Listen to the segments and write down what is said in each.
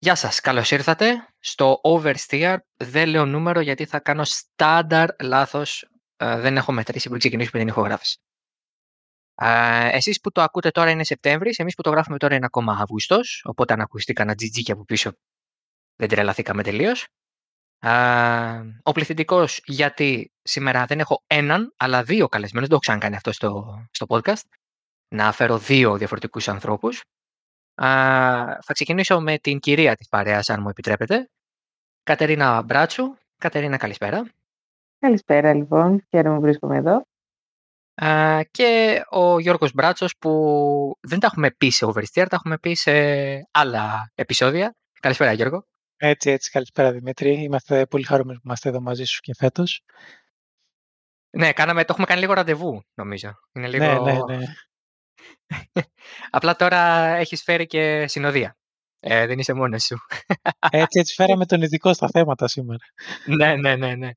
Γεια σας, καλώς ήρθατε στο Oversteer. Δεν λέω νούμερο γιατί θα κάνω στάνταρ λάθος. Ε, δεν έχω μετρήσει πριν ξεκινήσουμε την ηχογράφηση. Ε, εσείς που το ακούτε τώρα είναι Σεπτέμβρης, εμείς που το γράφουμε τώρα είναι ακόμα Αύγουστος, οπότε αν ακουστεί κανένα τζιτζίκι από πίσω δεν τρελαθήκαμε τελείως. Ε, ο πληθυντικός γιατί σήμερα δεν έχω έναν, αλλά δύο καλεσμένους, δεν το έχω ξανακάνει αυτό στο, στο podcast, να φέρω δύο διαφορετικούς ανθρώπους. Α, θα ξεκινήσω με την κυρία της παρέας, αν μου επιτρέπετε. Κατερίνα Μπράτσου. Κατερίνα, καλησπέρα. Καλησπέρα, λοιπόν. Χαίρομαι που βρίσκομαι εδώ. Α, και ο Γιώργος Μπράτσος που δεν τα έχουμε πει σε Oversteer, τα έχουμε πει σε άλλα επεισόδια. Καλησπέρα, Γιώργο. Έτσι, έτσι. Καλησπέρα, Δημήτρη. Είμαστε πολύ χαρούμενοι που είμαστε εδώ μαζί σου και φέτος. Ναι, κάναμε, το έχουμε κάνει λίγο ραντεβού, νομίζω. Είναι λίγο... Ναι, ναι, ναι. Απλά τώρα έχεις φέρει και συνοδεία. Ε, δεν είσαι μόνος σου. Έτσι, έτσι φέραμε τον ειδικό στα θέματα σήμερα. ναι, ναι, ναι, ναι.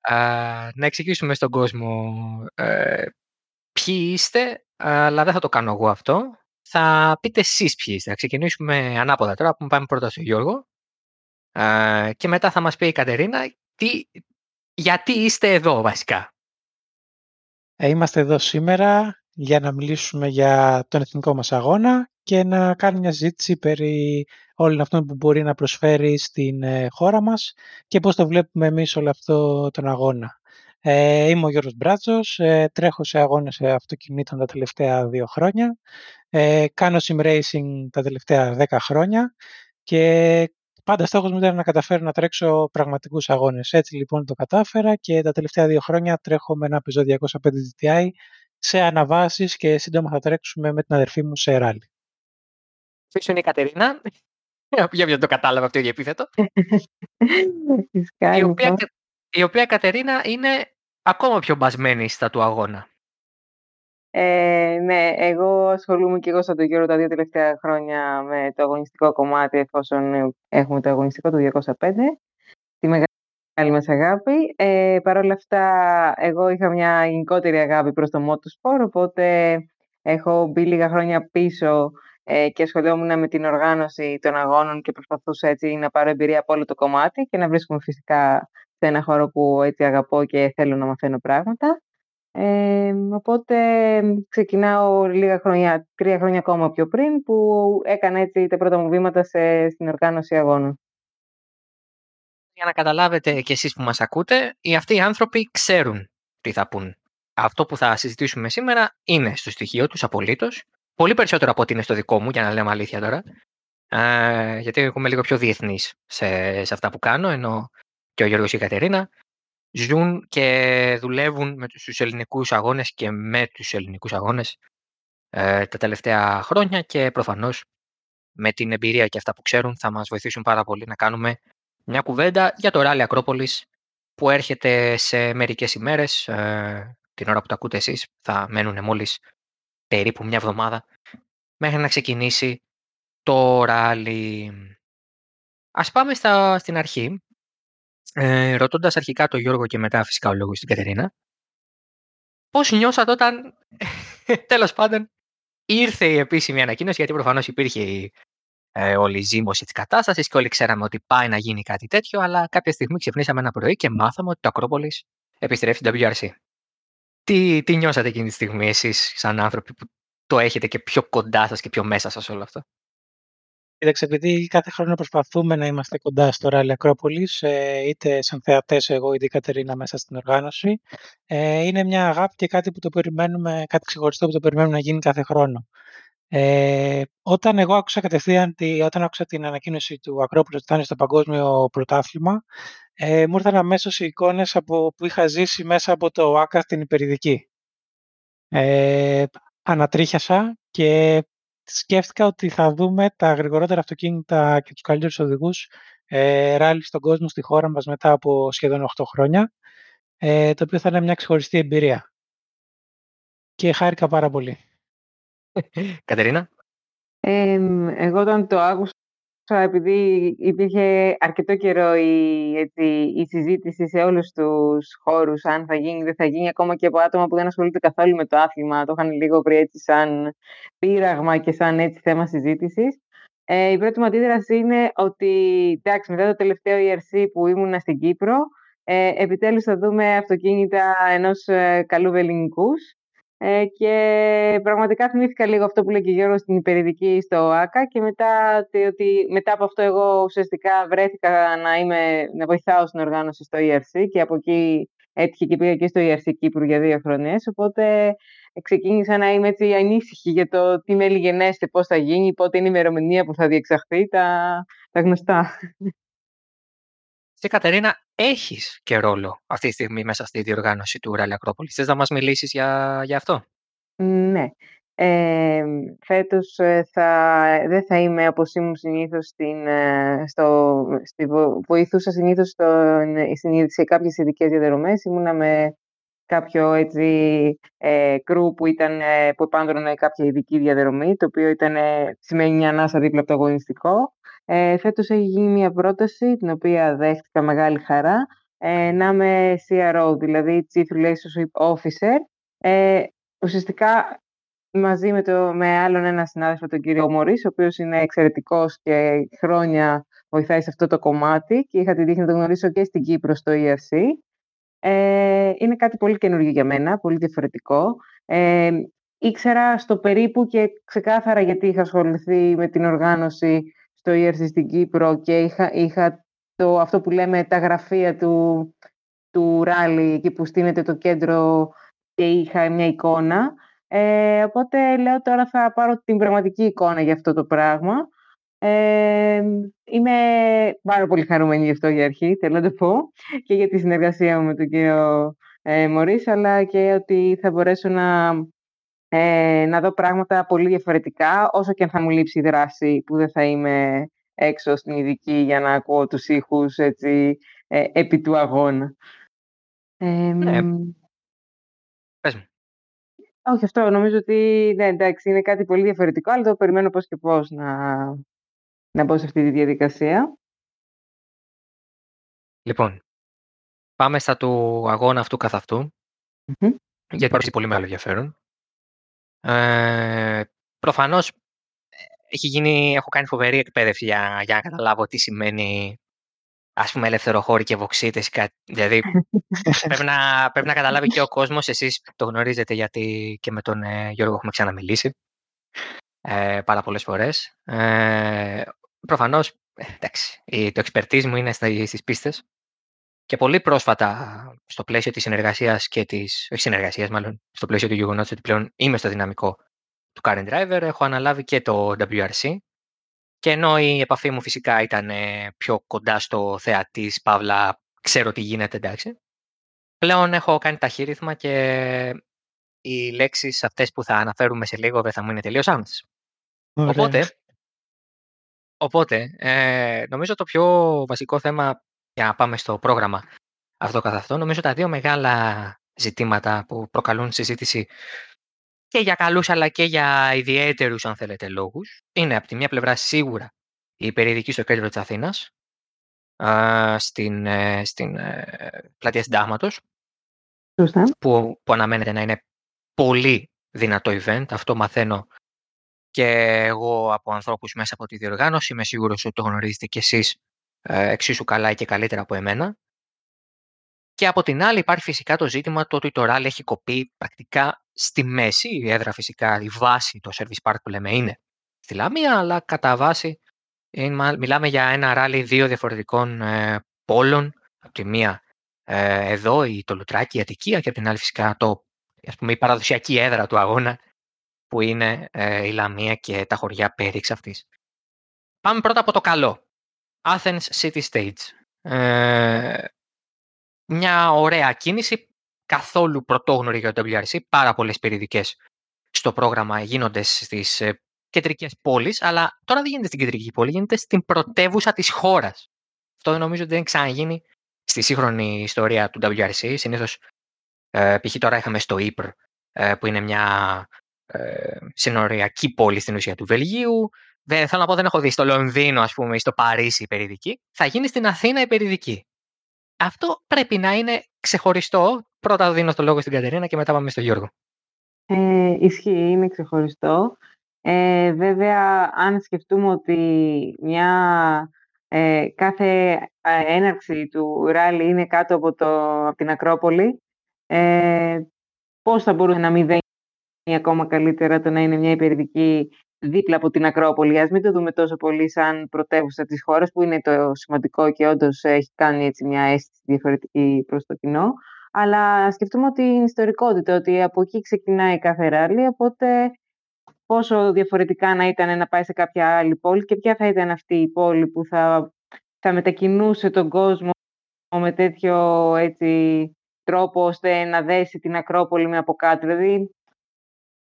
Α, να εξηγήσουμε στον κόσμο ε, ποιοι είστε, αλλά δεν θα το κάνω εγώ αυτό. Θα πείτε εσείς ποιοι είστε. Θα ξεκινήσουμε ανάποδα τώρα, που πάμε πρώτα στο Γιώργο. Α, και μετά θα μας πει η Κατερίνα τι, γιατί είστε εδώ βασικά. Ε, είμαστε εδώ σήμερα για να μιλήσουμε για τον εθνικό μας αγώνα και να κάνουμε μια συζήτηση περί όλων αυτών που μπορεί να προσφέρει στην ε, χώρα μας και πώς το βλέπουμε εμείς όλο αυτό τον αγώνα. Ε, είμαι ο Γιώργος Μπράτσος, ε, τρέχω σε αγώνες αυτοκινήτων τα τελευταία δύο χρόνια, ε, κάνω sim racing τα τελευταία δέκα χρόνια και πάντα στόχος μου ήταν να καταφέρω να τρέξω πραγματικούς αγώνες. Έτσι λοιπόν το κατάφερα και τα τελευταία δύο χρόνια τρέχω με ένα Peugeot 205 GTI σε αναβάσεις και σύντομα θα τρέξουμε με την αδερφή μου σε ράλι. Πίσω είναι η Κατερίνα, για δεν το κατάλαβα αυτό το επίθετο. η, οποία, η οποία Κατερίνα είναι ακόμα πιο μπασμένη στα του αγώνα. Ε, ναι, εγώ ασχολούμαι και εγώ σαν τον Γιώργο τα δύο τελευταία χρόνια με το αγωνιστικό κομμάτι εφόσον έχουμε το αγωνιστικό του 205. Τη μεγάλη μας αγάπη. Ε, Παρ' όλα αυτά, εγώ είχα μια γενικότερη αγάπη προς το motorsport, οπότε έχω μπει λίγα χρόνια πίσω ε, και ασχολιόμουν με την οργάνωση των αγώνων και προσπαθούσα έτσι να πάρω εμπειρία από όλο το κομμάτι και να βρίσκομαι φυσικά σε ένα χώρο που έτσι αγαπώ και θέλω να μαθαίνω πράγματα. Ε, οπότε ξεκινάω λίγα χρόνια, τρία χρόνια ακόμα πιο πριν που έκανα έτσι τα πρώτα μου βήματα σε, στην οργάνωση αγώνων για να καταλάβετε και εσείς που μας ακούτε, οι αυτοί οι άνθρωποι ξέρουν τι θα πούν. Αυτό που θα συζητήσουμε σήμερα είναι στο στοιχείο τους απολύτως. Πολύ περισσότερο από ό,τι είναι στο δικό μου, για να λέμε αλήθεια τώρα. Ε, γιατί είμαι λίγο πιο διεθνής σε, σε αυτά που κάνω, ενώ και ο Γιώργος και η Κατερίνα ζουν και δουλεύουν με τους ελληνικούς αγώνες και με τους ελληνικούς αγώνες ε, τα τελευταία χρόνια και προφανώς με την εμπειρία και αυτά που ξέρουν θα μας βοηθήσουν πάρα πολύ να κάνουμε μια κουβέντα για το ράλι Ακρόπολης που έρχεται σε μερικές ημέρες, ε, την ώρα που το ακούτε εσείς, θα μένουν μόλις περίπου μια εβδομάδα, μέχρι να ξεκινήσει το ράλι. Ας πάμε στα, στην αρχή, ε, ρωτώντας αρχικά τον Γιώργο και μετά φυσικά ο λόγος στην Κατερίνα, πώς νιώσατε όταν, τέλος πάντων, ήρθε η επίσημη ανακοίνωση, γιατί προφανώς υπήρχε η ε, όλη η ζήμωση τη κατάστασης και όλοι ξέραμε ότι πάει να γίνει κάτι τέτοιο, αλλά κάποια στιγμή ξυπνήσαμε ένα πρωί και μάθαμε ότι το Ακρόπολης επιστρέφει στην WRC. Τι, τι νιώσατε εκείνη τη στιγμή εσείς, σαν άνθρωποι που το έχετε και πιο κοντά σας και πιο μέσα σας όλο αυτό; Κοίταξε, επειδή κάθε χρόνο προσπαθούμε να είμαστε κοντά στο Ράλι Ακρόπολης, ε, είτε σαν θεατές εγώ είτε η Κατερίνα μέσα στην οργάνωση, ε, είναι μια αγάπη και κάτι που το περιμένουμε, κάτι ξεχωριστό που το περιμένουμε να γίνει κάθε χρόνο. Ε, όταν εγώ άκουσα κατευθείαν, τη, όταν άκουσα την ανακοίνωση του Ακρόπουλου ότι θα είναι στο παγκόσμιο πρωτάθλημα, ε, μου ήρθαν αμέσως οι εικόνες από, που είχα ζήσει μέσα από το ΆΚΑ στην Υπερηδική. Ε, ανατρίχιασα και σκέφτηκα ότι θα δούμε τα γρηγορότερα αυτοκίνητα και τους καλύτερους οδηγούς ε, ράλι στον κόσμο, στη χώρα μας μετά από σχεδόν 8 χρόνια, ε, το οποίο θα είναι μια ξεχωριστή εμπειρία. Και χάρηκα πάρα πολύ. Κατερίνα; εγώ όταν το άκουσα, επειδή υπήρχε αρκετό καιρό η, έτσι, η συζήτηση σε όλους τους χώρους, αν θα γίνει ή δεν θα γίνει, ακόμα και από άτομα που δεν ασχολούνται καθόλου με το άθλημα, το είχαν λίγο βρει έτσι σαν πείραγμα και σαν έτσι θέμα συζήτησης. Ε, η πρώτη μου αντίδραση είναι ότι, εντάξει, μετά το τελευταίο ERC που ήμουν στην Κύπρο, ε, επιτέλους θα δούμε αυτοκίνητα ενός ε, καλού ελληνικούς. Ε, και πραγματικά θυμήθηκα λίγο αυτό που λέει και Γιώργος στην υπερηδική στο ΆΚΑ και μετά, ότι, μετά από αυτό εγώ ουσιαστικά βρέθηκα να, είμαι, να βοηθάω στην οργάνωση στο ERC και από εκεί έτυχε και πήγα και στο ERC Κύπρου για δύο χρονιές, οπότε ξεκίνησα να είμαι έτσι ανήσυχη για το τι μέλη γενέστε, πώς θα γίνει, πότε είναι η ημερομηνία που θα διεξαχθεί, τα, τα γνωστά. Εσύ, Κατερίνα, έχεις και ρόλο αυτή τη στιγμή μέσα στη διοργάνωση του Ράλι Ακρόπολη. Θες να μας μιλήσεις για, για αυτό; Ναι. Ε, φέτος ε, θα, δεν θα είμαι όπως ήμουν συνήθως στην, ε, στο, στη, βοηθούσα συνήθως στο, σε κάποιες ειδικές διαδρομές. Ήμουνα με κάποιο έτσι ε, κρού που, ήταν, ε, που επάντρωνε κάποια ειδική διαδρομή, το οποίο ήταν, σημαίνει μια ανάσα δίπλα από το αγωνιστικό. Ε, φέτος έχει γίνει μια πρόταση, την οποία δέχτηκα μεγάλη χαρά, ε, να είμαι CRO, δηλαδή Chief Relationship Officer. Ε, ουσιαστικά μαζί με, το, με άλλον ένα συνάδελφο, τον κύριο Μωρίς, ο οποίος είναι εξαιρετικός και χρόνια βοηθάει σε αυτό το κομμάτι και είχα τη τύχη να τον γνωρίσω και στην Κύπρο στο ERC. Ε, είναι κάτι πολύ καινούργιο για μένα, πολύ διαφορετικό. Ε, ήξερα στο περίπου και ξεκάθαρα γιατί είχα ασχοληθεί με την οργάνωση στο ERC στην Κύπρο και είχα, είχα το, αυτό που λέμε τα γραφεία του, του ράλι, εκεί που στείνεται το κέντρο και είχα μια εικόνα. Ε, οπότε λέω τώρα θα πάρω την πραγματική εικόνα για αυτό το πράγμα. Ε, είμαι πάρα πολύ χαρούμενη γι' αυτό για αρχή, θέλω να το πω, και για τη συνεργασία μου με τον κύριο ε, Μωρίς, αλλά και ότι θα μπορέσω να, ε, να δω πράγματα πολύ διαφορετικά, όσο και αν θα μου λείψει η δράση που δεν θα είμαι έξω στην ειδική για να ακούω τους ήχους έτσι, ε, επί του αγώνα. ναι. Πες μου. Όχι, αυτό νομίζω ότι ναι, εντάξει, είναι κάτι πολύ διαφορετικό, αλλά το περιμένω πώς και πώς να, να μπω σε αυτή τη διαδικασία. Λοιπόν, πάμε στα του αγώνα αυτού καθ' αυτού, mm-hmm. γιατί υπάρχει πολύ μεγάλο ενδιαφέρον. Ε, προφανώς έχει γίνει, έχω κάνει φοβερή εκπαίδευση για, για να καταλάβω τι σημαίνει ας πούμε ελευθεροχώρη και βοξίτες. Δηλαδή πρέπει, να, πρέπει να καταλάβει και ο κόσμος, εσείς το γνωρίζετε γιατί και με τον ε, Γιώργο έχουμε ξαναμιλήσει ε, πάρα πολλές φορές. Ε, προφανώς, εντάξει, το expertise μου είναι στις πίστες και πολύ πρόσφατα στο πλαίσιο της συνεργασίας και της, όχι συνεργασίας μάλλον, στο πλαίσιο του γεγονότος ότι πλέον είμαι στο δυναμικό του Current Driver, έχω αναλάβει και το WRC και ενώ η επαφή μου φυσικά ήταν πιο κοντά στο θεατή, παύλα, ξέρω τι γίνεται, εντάξει. Πλέον έχω κάνει ταχύρυθμα και οι λέξεις αυτές που θα αναφέρουμε σε λίγο δεν θα μου είναι τελείως άμεσες. Οπότε, οπότε ε, νομίζω το πιο βασικό θέμα, για να πάμε στο πρόγραμμα αυτό καθ' αυτό, νομίζω τα δύο μεγάλα ζητήματα που προκαλούν συζήτηση και για καλούς αλλά και για ιδιαίτερους αν θέλετε λόγους είναι από τη μία πλευρά σίγουρα η περιοδική στο κέντρο της Αθήνας στην, ε, στην ε, πλατεία συντάγματος που, που αναμένεται να είναι πολύ δυνατό event. Αυτό μαθαίνω και εγώ από ανθρώπους μέσα από τη διοργάνωση. Είμαι σίγουρος ότι το γνωρίζετε κι εσείς ε, εξίσου καλά και καλύτερα από εμένα. Και από την άλλη υπάρχει φυσικά το ζήτημα το ότι το ράλι έχει κοπεί πρακτικά στη μέση. Η έδρα φυσικά, η βάση, το service park που λέμε είναι στη Λαμία, αλλά κατά βάση μιλάμε για ένα ράλι δύο διαφορετικών ε, πόλων. Από τη μία ε, εδώ η, το Λουτράκι, η Αττικία και από την άλλη φυσικά το, ας πούμε, η παραδοσιακή έδρα του αγώνα που είναι ε, η Λαμία και τα χωριά πέριξ αυτής. Πάμε πρώτα από το καλό. Athens City Stage. Ε, μια ωραία κίνηση, καθόλου πρωτόγνωρη για το WRC, πάρα πολλές περιδικέ στο πρόγραμμα γίνονται στις ε, κεντρικές πόλεις, αλλά τώρα δεν γίνεται στην κεντρική πόλη, γίνεται στην πρωτεύουσα της χώρας. Αυτό νομίζω ότι δεν ξαναγίνει στη σύγχρονη ιστορία του WRC. Συνήθως, ε, π.χ. τώρα είχαμε στο Ήπρ, ε, που είναι μια ε, συνοριακή πόλη στην ουσία του Βελγίου. Δεν, θέλω να πω δεν έχω δει στο Λονδίνο, ας πούμε, ή στο Παρίσι η περιδική. Θα γίνει στην Αθήνα η περιδική. Αυτό πρέπει να είναι ξεχωριστό. Πρώτα δίνω το λόγο στην Κατερίνα και μετά πάμε στο Γιώργο. Ε, ισχύει, είναι ξεχωριστό. Ε, βέβαια, αν σκεφτούμε ότι μια, ε, κάθε ε, έναρξη του ράλι είναι κάτω από, το, από την Ακρόπολη, ε, πώς θα μπορούσε να μην δένει ακόμα καλύτερα το να είναι μια υπερηδική δίπλα από την Ακρόπολη. Ας μην το δούμε τόσο πολύ σαν πρωτεύουσα της χώρας, που είναι το σημαντικό και όντως έχει κάνει έτσι μια αίσθηση διαφορετική προς το κοινό. Αλλά σκεφτούμε ότι είναι ιστορικότητα, ότι από εκεί ξεκινάει κάθε ράλι, οπότε πόσο διαφορετικά να ήταν να πάει σε κάποια άλλη πόλη και ποια θα ήταν αυτή η πόλη που θα, θα μετακινούσε τον κόσμο με τέτοιο έτσι, τρόπο ώστε να δέσει την Ακρόπολη με από κάτω. Δηλαδή,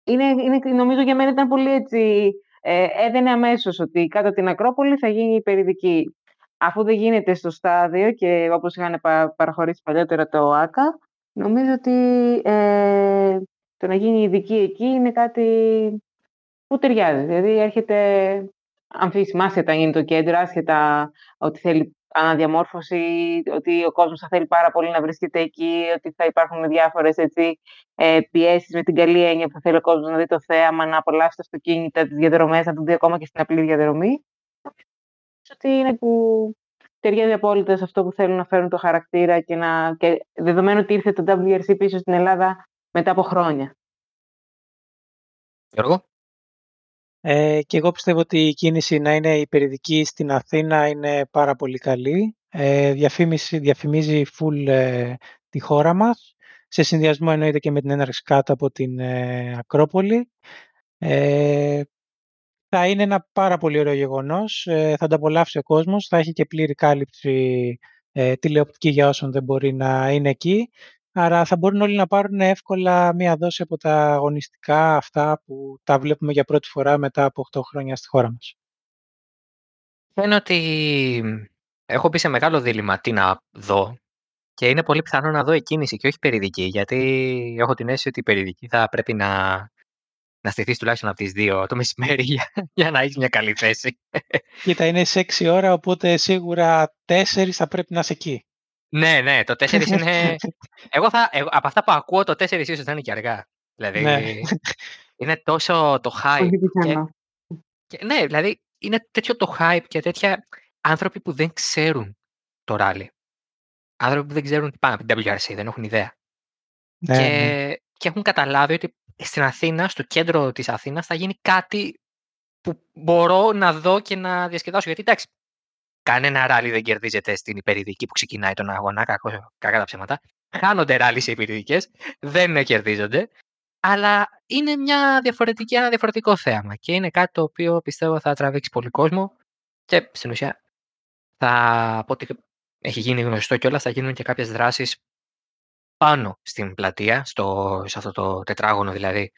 είναι, είναι, νομίζω για μένα ήταν πολύ έτσι, ε, έδαινε αμέσως ότι κάτω την Ακρόπολη θα γίνει υπερηδική. Αφού δεν γίνεται στο στάδιο και όπως είχαν παραχωρήσει παλιότερα το ΆΚΑ, νομίζω ότι ε, το να γίνει ειδική εκεί είναι κάτι που ταιριάζει. Δηλαδή έρχεται αμφίσιμα, άσχετα είναι το κέντρο, άσχετα ότι θέλει αναδιαμόρφωση, ότι ο κόσμος θα θέλει πάρα πολύ να βρίσκεται εκεί, ότι θα υπάρχουν διάφορες έτσι, ε, πιέσεις με την καλή έννοια που θα θέλει ο κόσμος να δει το θέαμα, να απολαύσει τα αυτοκίνητα, τις διαδρομές, να τον δει ακόμα και στην απλή διαδρομή. Ότι είναι που ταιριάζει απόλυτα σε αυτό που θέλουν να φέρουν το χαρακτήρα και, να, και δεδομένου ότι ήρθε το WRC πίσω στην Ελλάδα μετά από χρόνια. Γιώργο. Ε, και εγώ πιστεύω ότι η κίνηση να είναι υπερηδική στην Αθήνα είναι πάρα πολύ καλή. Ε, διαφημίζει full ε, τη χώρα μας, σε συνδυασμό εννοείται και με την έναρξη κάτω από την ε, Ακρόπολη. Ε, θα είναι ένα πάρα πολύ ωραίο γεγονός, ε, θα το απολαύσει ο κόσμος, θα έχει και πλήρη κάλυψη ε, τηλεοπτική για όσον δεν μπορεί να είναι εκεί. Άρα θα μπορούν όλοι να πάρουν εύκολα μία δόση από τα αγωνιστικά αυτά που τα βλέπουμε για πρώτη φορά μετά από 8 χρόνια στη χώρα μας. Φαίνεται ότι έχω πει σε μεγάλο δίλημα τι να δω και είναι πολύ πιθανό να δω εκκίνηση και όχι περιδική γιατί έχω την αίσθηση ότι η περιδική θα πρέπει να, να στηθείς τουλάχιστον από τις δύο το μεσημέρι για, για να έχεις μια καλή θέση. Κοίτα, είναι σε 6 ώρα, οπότε σίγουρα 4 θα πρέπει να είσαι εκεί. Ναι, ναι, το 4 είναι. εγώ θα, εγώ, από αυτά που ακούω, το 4 ίσως θα είναι και αργά. Δηλαδή. Ναι. Είναι τόσο το hype. Και, και, ναι, δηλαδή είναι τέτοιο το hype και τέτοια άνθρωποι που δεν ξέρουν το ράλι. Άνθρωποι που δεν ξέρουν τι πάνε από την WRC, δεν έχουν ιδέα. Ναι, και, ναι. και έχουν καταλάβει ότι στην Αθήνα, στο κέντρο της Αθήνας, θα γίνει κάτι που μπορώ να δω και να διασκεδάσω. Γιατί εντάξει, Κανένα ράλι δεν κερδίζεται στην υπερηδική που ξεκινάει τον αγώνα, κακό, κακά τα ψέματα. Χάνονται ράλι σε υπηρετικέ, δεν κερδίζονται. Αλλά είναι μια διαφορετική, ένα διαφορετικό θέαμα και είναι κάτι το οποίο πιστεύω θα τραβήξει πολύ κόσμο και στην ουσία θα, από ό,τι έχει γίνει γνωστό κιόλας, θα γίνουν και κάποιες δράσεις πάνω στην πλατεία, στο, σε αυτό το τετράγωνο δηλαδή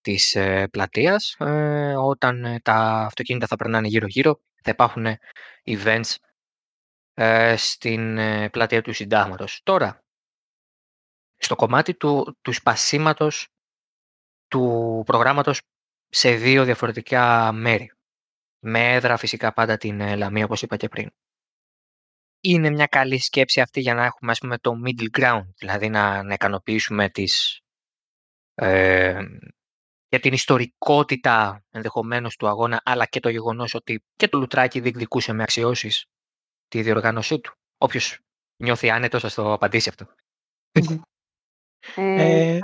της ε, πλατείας, ε, όταν ε, τα αυτοκίνητα θα περνάνε γύρω-γύρω θα υπάρχουν events ε, στην ε, πλατεία του συντάγματος. Τώρα, στο κομμάτι του, του σπασίματος του προγράμματος σε δύο διαφορετικά μέρη. Με έδρα φυσικά πάντα την ε, Λαμία, όπως είπα και πριν. Είναι μια καλή σκέψη αυτή για να έχουμε ας πούμε, το middle ground, δηλαδή να, να ικανοποιήσουμε τις, ε, για την ιστορικότητα ενδεχομένως του αγώνα, αλλά και το γεγονός ότι και το Λουτράκι διεκδικούσε με αξιώσεις τη διοργάνωσή του. Όποιος νιώθει άνετος, θα το απαντήσει αυτό. Ε, ε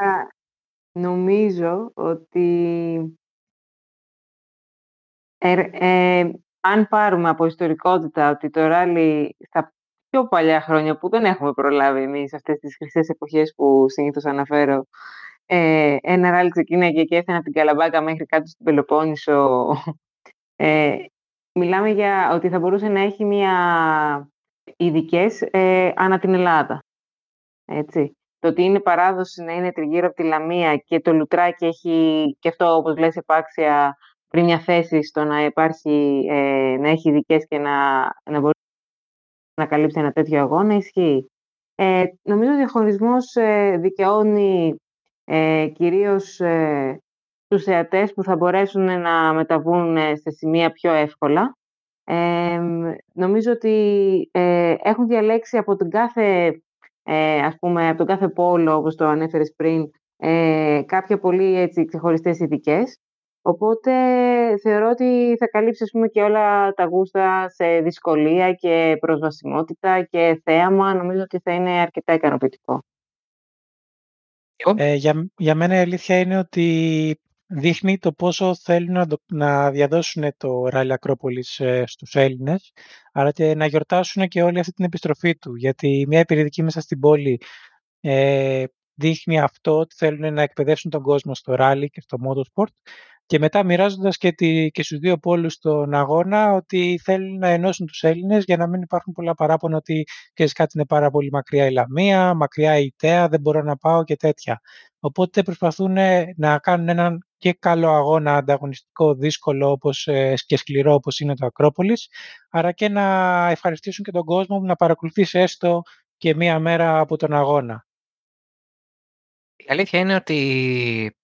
νομίζω ότι ε, ε, αν πάρουμε από ιστορικότητα ότι το ράλι στα πιο παλιά χρόνια που δεν έχουμε προλάβει εμείς αυτές τις χρυσές εποχές που συνήθως αναφέρω ε, ένα ράλι ξεκίναγε και έφτανε από την Καλαμπάκα μέχρι κάτω στην Πελοπόννησο. Ε, μιλάμε για ότι θα μπορούσε να έχει μια ειδικές ε, ανά την Ελλάδα. Έτσι. Το ότι είναι παράδοση να είναι τριγύρω από τη Λαμία και το Λουτράκι έχει και αυτό όπως λες επάξια πριν μια θέση στο να, υπάρχει, ε, να έχει ειδικές και να, να μπορεί να καλύψει ένα τέτοιο αγώνα ισχύει. Ε, νομίζω ότι ο διαχωρισμός ε, δικαιώνει ε, κυρίως ε, τους θεατές που θα μπορέσουν να μεταβούν ε, σε σημεία πιο εύκολα. Ε, νομίζω ότι ε, έχουν διαλέξει από τον κάθε, ε, ας πούμε, από τον κάθε πόλο, όπως το ανέφερες πριν, ε, κάποια πολύ έτσι, ξεχωριστές ειδικές. Οπότε θεωρώ ότι θα καλύψει ας πούμε, και όλα τα γούστα σε δυσκολία και προσβασιμότητα και θέαμα. Νομίζω ότι θα είναι αρκετά ικανοποιητικό. Ε, για, για μένα η αλήθεια είναι ότι δείχνει το πόσο θέλουν να, να διαδώσουν το ράλι Ακρόπολης ε, στους Έλληνες, αλλά και να γιορτάσουν και όλη αυτή την επιστροφή του. Γιατί μια περιοδική μέσα στην πόλη ε, δείχνει αυτό ότι θέλουν να εκπαιδεύσουν τον κόσμο στο ράλι και στο motorsport και μετά μοιράζοντας και, τη, και στους δύο πόλους τον αγώνα ότι θέλουν να ενώσουν τους Έλληνες για να μην υπάρχουν πολλά παράπονα ότι και κάτι είναι πάρα πολύ μακριά η Λαμία, μακριά η Τέα, δεν μπορώ να πάω και τέτοια. Οπότε προσπαθούν να κάνουν έναν και καλό αγώνα ανταγωνιστικό, δύσκολο όπως, ε, και σκληρό όπως είναι το Ακρόπολης, άρα και να ευχαριστήσουν και τον κόσμο που να παρακολουθήσει έστω και μία μέρα από τον αγώνα. Η αλήθεια είναι ότι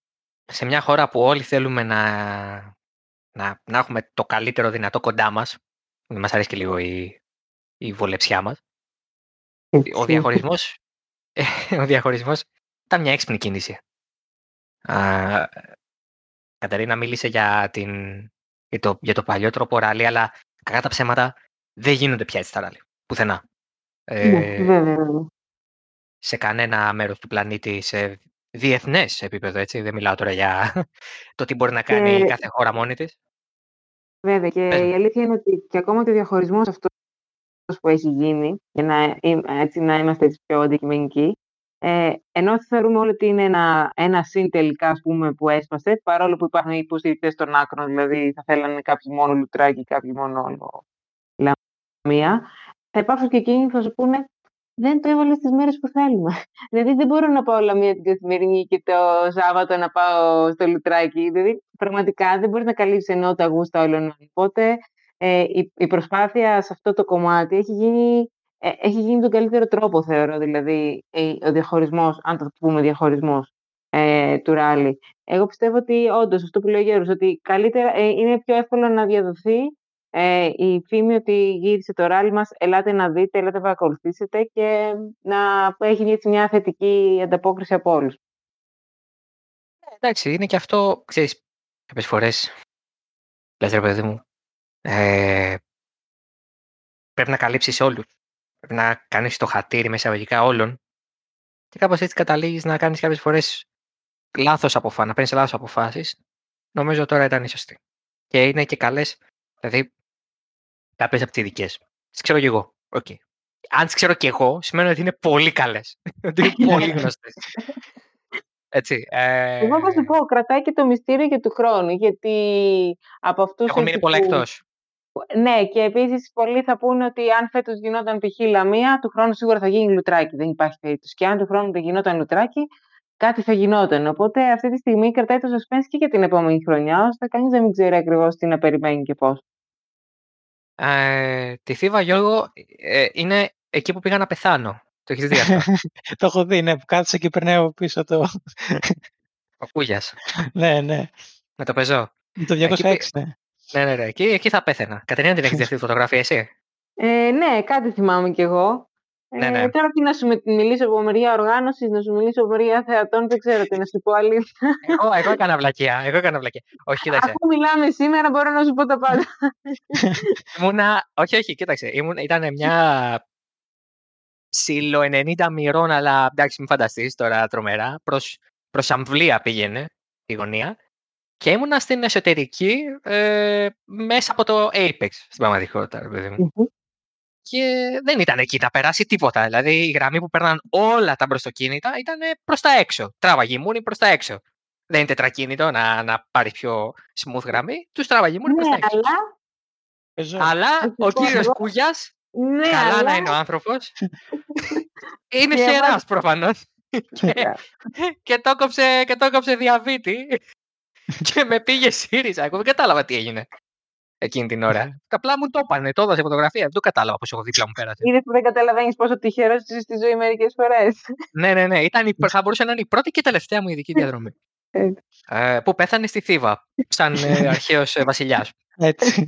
σε μια χώρα που όλοι θέλουμε να, να, να έχουμε το καλύτερο δυνατό κοντά μας, δεν μας αρέσει και λίγο η, η βολεψιά μας, ο διαχωρισμός, ο διαχωρισμός ήταν μια έξυπνη κίνηση. Α, Κατερίνα μίλησε για, την, για, το, για το παλιό τρόπο ράλι, αλλά κακά τα ψέματα δεν γίνονται πια έτσι τα ράλι. Πουθενά. Ναι, ε, σε κανένα μέρος του πλανήτη, σε διεθνές επίπεδο, έτσι. Δεν μιλάω τώρα για το τι μπορεί να κάνει και... κάθε χώρα μόνη της. Βέβαια. Και η αλήθεια είναι ότι και ακόμα και ο διαχωρισμός αυτός που έχει γίνει, για να, έτσι, να είμαστε έτσι πιο αντικειμενικοί, ε, ενώ θεωρούμε όλοι ότι είναι ένα, ένα συν τελικά ας πούμε, που έσπασε, παρόλο που υπάρχουν υποστηρικτές των άκρων, δηλαδή θα θέλανε κάποιοι μόνο λουτράκι, κάποιοι μόνο λαμία, θα υπάρξουν και εκείνοι που θα σου πούνε δεν το έβαλε στις μέρες που θέλουμε. Δηλαδή δεν μπορώ να πάω όλα μία την καθημερινή και το Σάββατο να πάω στο λουτράκι. Δηλαδή πραγματικά δεν μπορεί να καλύψει ενώ τα γούστα όλων. Οπότε ε, η, η, προσπάθεια σε αυτό το κομμάτι έχει γίνει, ε, έχει γίνει τον καλύτερο τρόπο θεωρώ. Δηλαδή ε, ο διαχωρισμός, αν το πούμε διαχωρισμός ε, του ράλι. Εγώ πιστεύω ότι όντως αυτό που λέει ο Γιώργος, ότι καλύτερα ε, είναι πιο εύκολο να διαδοθεί ε, η φήμη ότι γύρισε το ράλι μας, ελάτε να δείτε, ελάτε να παρακολουθήσετε και να έχει έτσι μια θετική ανταπόκριση από όλους. Εντάξει, είναι και αυτό, ξέρεις, κάποιες φορές, λες ρε παιδί μου, ε, πρέπει να καλύψεις όλους. Πρέπει να κάνεις το χατήρι με εισαγωγικά όλων και κάπως έτσι καταλήγεις να κάνεις κάποιες φορές λάθος αποφάσεις, να παίρνεις λάθος αποφάσεις. Νομίζω τώρα ήταν η σωστή. Και είναι και καλές, δηλαδή κάποιες από τις δικέ. Τις ξέρω και εγώ. Okay. Αν τις ξέρω και εγώ, σημαίνει ότι είναι πολύ καλές. ότι είναι πολύ γνωστές. Έτσι, ε... Εγώ θα σου πω, κρατάει και το μυστήριο για του χρόνου, γιατί από αυτούς... Έχω μείνει πολλά εκτός. Ναι, και επίσης πολλοί θα πούνε ότι αν φέτος γινόταν π.χ. Λαμία, του χρόνου σίγουρα θα γίνει λουτράκι. Δεν υπάρχει περίπτωση. Και αν του χρόνου δεν γινόταν λουτράκι, κάτι θα γινόταν. Οπότε αυτή τη στιγμή κρατάει το suspense και για την επόμενη χρονιά, ώστε κανείς δεν ξέρει ακριβώς τι να περιμένει και πώς. Ε, τη Θήβα, Γιώργο, ε, είναι εκεί που πήγα να πεθάνω. Το έχεις δει αυτό; το έχω δει, ναι, που κάθισε και περνάει από πίσω το... Ο Κούγιας. ναι, ναι. Με το πεζό. Με το 206, ναι. Ναι, ναι, ναι. Εκεί, εκεί θα πέθαινα. Κατερίνα, την έχεις δει αυτή τη φωτογραφία, εσύ; Ε, ναι, κάτι θυμάμαι κι εγώ. Ναι, ναι. Ε, τώρα τι να σου μιλήσω από μεριά οργάνωσης, να σου μιλήσω από μεριά θεατών, δεν ξέρω τι να σου πω αλήθεια. Εγώ, εγώ έκανα βλακεία. Εγώ έκανα βλακεία. Όχι, κοίταξε. Αφού μιλάμε σήμερα, μπορώ να σου πω τα πάντα. Ήμουνα. Όχι, όχι, κοίταξε. Ήμουν, ήταν μια ψηλο 90 μοιρών, αλλά εντάξει, μην φανταστείς τώρα τρομερά. Προ προς αμβλία πήγαινε η γωνία. Και ήμουνα στην εσωτερική ε, μέσα από το Apex στην πραγματικότητα, παιδί μου και δεν ήταν εκεί να περάσει τίποτα. Δηλαδή η γραμμή που παίρναν όλα τα μπροστοκίνητα ήταν προς τα έξω. Τράβαγε μούνι προς τα έξω. Δεν είναι τετρακίνητο να, να πάρεις πιο smooth γραμμή. Τους τράβαγε μούνι προς τα έξω. Αλλά, αλλά ο κύριος Κούγιας, ναι, καλά αλλά... να είναι ο άνθρωπος, είναι χερά προφανώς. και, και, το κόψε, και το κόψε διαβήτη και με πήγε ΣΥΡΙΖΑ. Εγώ δεν κατάλαβα τι έγινε εκείνη την ώρα. Απλά μου το έπανε, το έδωσε φωτογραφία. Δεν το κατάλαβα πώ έχω δίπλα μου πέρασε. Είδες που δεν καταλαβαίνεις πόσο τυχερός είσαι στη ζωή μερικές φορές. ναι, ναι, ναι. Ήταν, θα μπορούσε να είναι η πρώτη και τελευταία μου ειδική διαδρομή. ε, που πέθανε στη Θήβα, σαν ε, αρχαίος ε, βασιλιάς. Έτσι.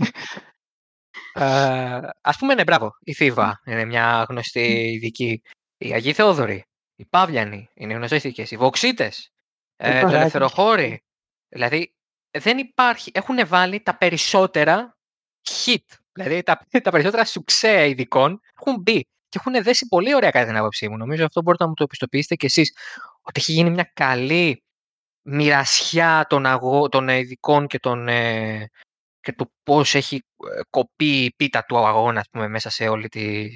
Ε, Α πούμε, ναι, μπράβο. Η Θήβα είναι μια γνωστή ειδική. Οι Αγίοι Θεόδωροι, οι Παύλιανοι είναι γνωστές Οι Βοξίτες, ε, οι Ελευθεροχώροι. Δηλαδή, δεν υπάρχει. Έχουν βάλει τα περισσότερα hit. Δηλαδή τα, τα περισσότερα σουξέ ειδικών έχουν μπει και έχουν δέσει πολύ ωραία κατά την άποψή μου. Νομίζω αυτό μπορείτε να μου το επιστοποιήσετε κι εσείς. Ότι έχει γίνει μια καλή μοιρασιά των, αγώ, των ειδικών και, των, ε, και του πώς έχει ε, κοπεί η πίτα του αγώνα πούμε, μέσα σε όλη, τη,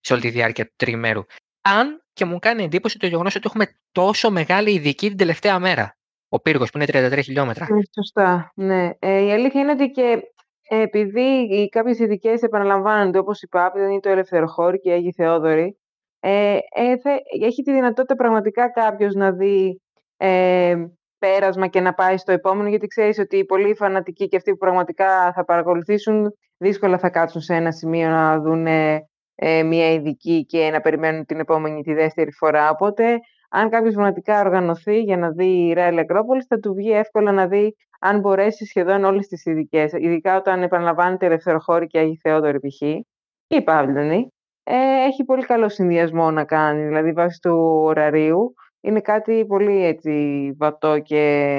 σε όλη τη διάρκεια του τριμέρου. Αν και μου κάνει εντύπωση το γεγονός ότι έχουμε τόσο μεγάλη ειδική την τελευταία μέρα. Ο πύργος που είναι 33 χιλιόμετρα. Ναι, σωστά. Ναι. Ε, η αλήθεια είναι ότι και ε, επειδή κάποιες ειδικές επαναλαμβάνονται, όπως η Πάπη, ή το Ελευθεροχώρη και η Αγία Θεόδωρη, ε, ε, θα, έχει τη δυνατότητα πραγματικά κάποιος να δει ε, πέρασμα και να πάει στο επόμενο, γιατί ξέρεις ότι οι πολύ φανατικοί και αυτοί που πραγματικά θα παρακολουθήσουν, δύσκολα θα κάτσουν σε ένα σημείο να δουν ε, μια ειδική και να περιμένουν την επόμενη, τη δεύτερη φορά. Οπότε, αν κάποιος πραγματικά οργανωθεί για να δει η Ρέλ Ακρόπολης, θα του βγει εύκολα να δει αν μπορέσει σχεδόν όλες τις ειδικές. Ειδικά όταν επαναλαμβάνεται Ελευθεροχώρη και Αγία Θεόδωρη π.χ. ή η Παύλωνη. Ε, έχει πολύ καλό συνδυασμό να κάνει, δηλαδή βάσει του ωραρίου. Είναι κάτι πολύ έτσι βατό και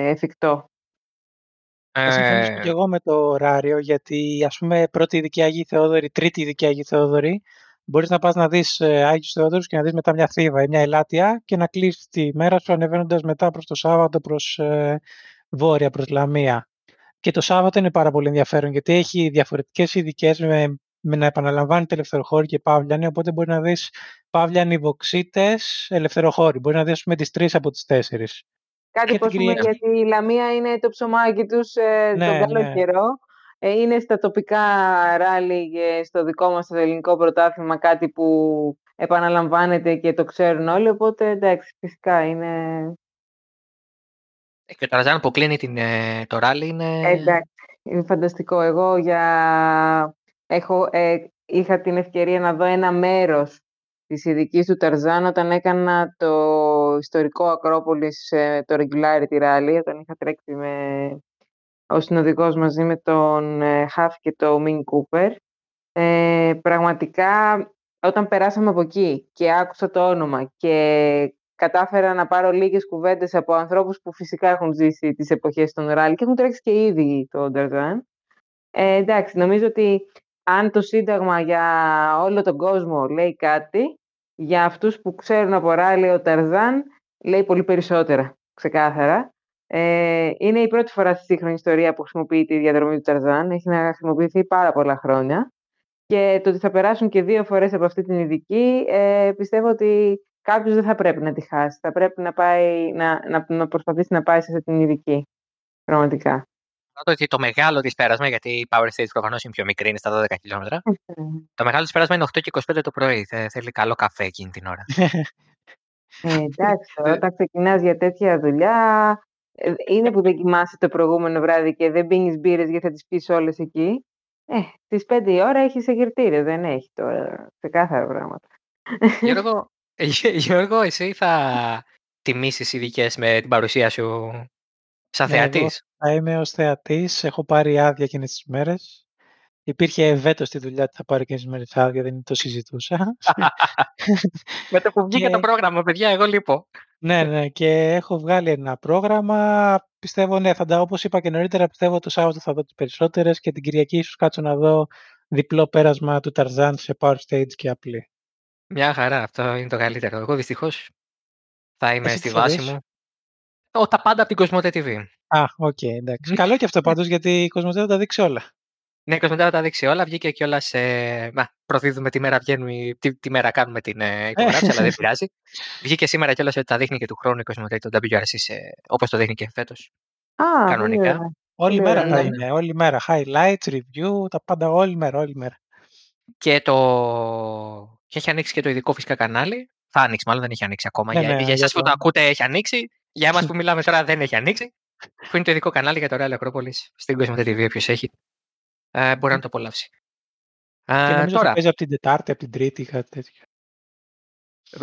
εφικτό. Θα συμφωνήσω ε, και εγώ με το ωράριο, γιατί ας πούμε πρώτη ειδική Αγία Θεόδωρη, τρίτη ειδική Αγία Θεόδωρη, μπορείς να πας να δεις ε, Άγιους Θεόδωρους και να δεις μετά μια θύβα ή μια ελάτια και να κλείσεις τη μέρα σου ανεβαίνοντας μετά προς το Σάββατο προς ε, βόρεια, προς Λαμία. Και το Σάββατο είναι πάρα πολύ ενδιαφέρον γιατί έχει διαφορετικές ειδικές με, με να επαναλαμβάνει ελευθεροχώρη και Παύλιανη, οπότε μπορεί να δεις Παύλιανοι, Βοξίτες, ελευθεροχώρη. Μπορεί να δεις με τις τρεις από τις τέσσερις. Κάτι που πούμε γιατί η Λαμία είναι το ψωμάκι τους ε, ναι, τον καλό ναι. καιρό. Ε, είναι στα τοπικά ράλι και στο δικό μας το ελληνικό πρωτάθλημα κάτι που επαναλαμβάνεται και το ξέρουν όλοι, οπότε εντάξει, φυσικά είναι... Ε, και το Ραζάν που κλείνει την, ε, το ράλι είναι... Εντάξει, είναι φανταστικό. Εγώ για... Έχω, ε, είχα την ευκαιρία να δω ένα μέρος της ειδικής του Ταρζάν όταν έκανα το ιστορικό Ακρόπολης, το Regularity Rally, όταν είχα τρέξει με ο συνοδικός μαζί με τον Χαφ και το Μιν Κούπερ. Ε, πραγματικά όταν περάσαμε από εκεί και άκουσα το όνομα και κατάφερα να πάρω λίγες κουβέντες από ανθρώπους που φυσικά έχουν ζήσει τις εποχές των ράλι και έχουν τρέξει και ήδη το Νταρζάν. Ε, εντάξει, νομίζω ότι αν το Σύνταγμα για όλο τον κόσμο λέει κάτι, για αυτούς που ξέρουν από ράλι ο Ταρζάν λέει πολύ περισσότερα, ξεκάθαρα. Ε, είναι η πρώτη φορά στη σύγχρονη ιστορία που χρησιμοποιείται η διαδρομή του Ταρζάν. Έχει να χρησιμοποιηθεί πάρα πολλά χρόνια. Και το ότι θα περάσουν και δύο φορές από αυτή την ειδική, ε, πιστεύω ότι κάποιος δεν θα πρέπει να τη χάσει. Θα πρέπει να, πάει, να, να, να προσπαθήσει να πάει σε αυτή την ειδική. Πραγματικά. ότι το μεγάλο της πέρασμα, γιατί η Power Stage προφανώς είναι πιο μικρή, είναι στα 12 χιλιόμετρα. το μεγάλο της πέρασμα είναι 8 και 25 το πρωί. θέλει καλό καφέ εκείνη την ώρα. Ε, εντάξει, όταν ξεκινάς για τέτοια δουλειά, ε, είναι που δεν κοιμάσαι το προηγούμενο βράδυ και δεν πίνεις μπύρες γιατί θα τις πεις όλες εκεί. Ε, στις 5 η ώρα έχεις εγερτήρια, δεν έχει τώρα ξεκάθαρα πράγματα. Γιώργο, ε, Γιώργο, εσύ θα τιμήσεις ειδικές με την παρουσία σου σαν ναι, θεατής; Θα είμαι ως θεατής. Έχω πάρει άδεια εκείνες τις μέρες. Υπήρχε βέτος στη δουλειά ότι θα πάρει και τι μέρε άδεια, δεν το συζητούσα. με το που βγήκε το πρόγραμμα, παιδιά, εγώ λείπω. Ναι, ναι, και έχω βγάλει ένα πρόγραμμα. Πιστεύω, ναι, θα τα, όπως είπα και νωρίτερα, πιστεύω το Σάββατο θα δω τις περισσότερες και την Κυριακή ίσως κάτσω να δω διπλό πέρασμα του Ταρζάν σε Power Stage και απλή. Μια χαρά, αυτό είναι το καλύτερο. Εγώ δυστυχώς θα είμαι στη βάση μου. Ο, τα πάντα από την Κοσμοτέ TV. Α, οκ, okay, εντάξει. Καλό και αυτό πάντως, γιατί η Κοσμοτέ θα τα δείξει όλα. Ναι, η Κοσμοτέ θα τα δείξει όλα. Βγήκε κιόλας. Ε, προδίδουμε τη μέρα βγαίνουμε, τι, τι μέρα κάνουμε την ε, ηχογράφηση, αλλά δεν πειράζει. Βγήκε σήμερα κιόλας ότι τα δείχνει και του χρόνου η Κοσμοτέ το WRC όπως το δείχνει και φέτος. Α, κανονικά. Όλη μέρα θα είναι. Όλη μέρα. Highlights, review, τα πάντα όλη μέρα. Όλη μέρα. Και, το... και έχει ανοίξει και το ειδικό φυσικά κανάλι. Θα ανοίξει, μάλλον δεν έχει ανοίξει ακόμα. Ναι, για ναι, για εσάς που το ακούτε έχει ανοίξει. Για εμάς που μιλάμε τώρα δεν έχει ανοίξει. Που είναι το ειδικό κανάλι για το Real Acropolis στην Cosmote TV. Όποιος έχει, ε, μπορεί να το απολαύσει. Και νομίζω τώρα. παίζει από την Τετάρτη, από την Τρίτη, κάτι τέτοιο.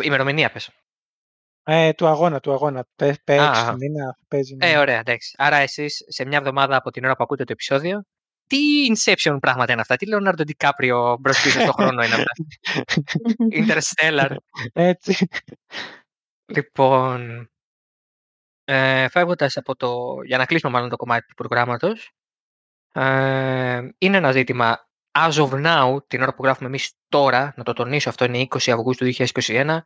Ημερομηνία πες. Ε, του αγώνα, του αγώνα. Παίζει μήνα, παίζει. Ε, ωραία, εντάξει. Άρα εσείς σε μια εβδομάδα από την ώρα που ακούτε το επεισόδιο, τι Inception πράγματα είναι αυτά, τι Leonardo DiCaprio μπρος πίσω στον χρόνο είναι αυτά; Interstellar. Έτσι. Λοιπόν, ε, φεύγοντας από το, για να κλείσουμε μάλλον το κομμάτι του προγράμματος, ε, είναι ένα ζήτημα as of now, την ώρα που γράφουμε εμείς τώρα, να το τονίσω, αυτό είναι 20 Αυγούστου 2021,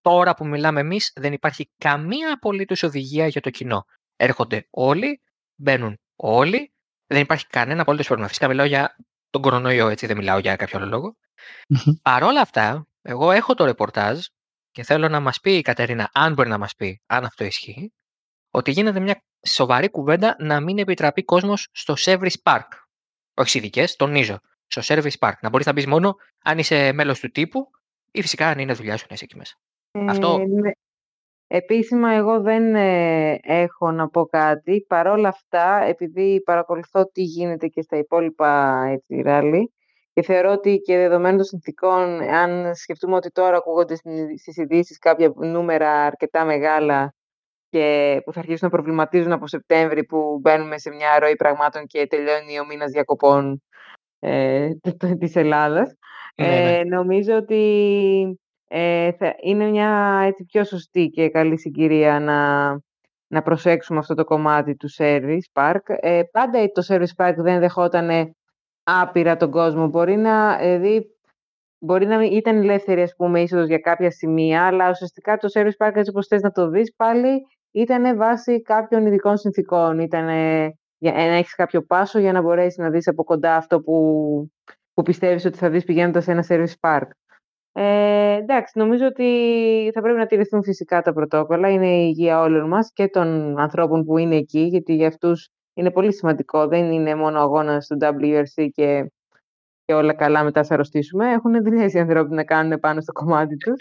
τώρα που μιλάμε εμείς δεν υπάρχει καμία απολύτως οδηγία για το κοινό. Έρχονται όλοι, μπαίνουν όλοι, δεν υπάρχει κανένα απολύτως πρόβλημα. Φυσικά μιλάω για τον κορονοϊό, έτσι δεν μιλάω για κάποιο άλλο λόγο. Παρ' όλα αυτά, εγώ έχω το ρεπορτάζ και θέλω να μας πει η Κατερίνα, αν μπορεί να μας πει, αν αυτό ισχύει, ότι γίνεται μια σοβαρή κουβέντα να μην επιτραπεί κόσμος στο Service Park. Όχι ειδικές, τονίζω. Στο Service Park. Να μπορείς να μπεις μόνο αν είσαι μέλος του τύπου ή φυσικά αν είναι δουλειά σου να είσαι εκεί μέσα. Αυτό. Ε, ναι. Επίσημα εγώ δεν ε, έχω να πω κάτι. Παρ' όλα αυτά, επειδή παρακολουθώ τι γίνεται και στα υπόλοιπα έτσι, ράλι, και θεωρώ ότι και δεδομένων των συνθήκων, αν σκεφτούμε ότι τώρα ακούγονται στις ειδήσεις κάποια νούμερα αρκετά μεγάλα και που θα αρχίσουν να προβληματίζουν από Σεπτέμβρη που μπαίνουμε σε μια ροή πραγμάτων και τελειώνει ο μήνας διακοπών ε, της Ελλάδας. Ναι, ναι. Ε, νομίζω ότι ε, θα είναι μια έτσι, πιο σωστή και καλή συγκυρία να, να προσέξουμε αυτό το κομμάτι του Service Park. Ε, πάντα το Service Park δεν δεχόταν άπειρα τον κόσμο. Μπορεί να, δηλαδή, μπορεί να ήταν ελεύθερη ας πούμε, είσοδος για κάποια σημεία, αλλά ουσιαστικά το Service Park, έτσι όπως θες να το δεις, πάλι ήταν βάσει κάποιων ειδικών συνθήκων. Ήταν για να έχεις κάποιο πάσο για να μπορέσεις να δεις από κοντά αυτό που, που πιστεύεις ότι θα δεις πηγαίνοντας σε ένα service park. Ε, εντάξει, νομίζω ότι θα πρέπει να τηρηθούν φυσικά τα πρωτόκολλα. Είναι η υγεία όλων μας και των ανθρώπων που είναι εκεί, γιατί για αυτούς είναι πολύ σημαντικό. Δεν είναι μόνο αγώνας στο WRC και, και όλα καλά μετά θα αρρωστήσουμε. Έχουν δουλειές οι άνθρωποι να κάνουν πάνω στο κομμάτι τους.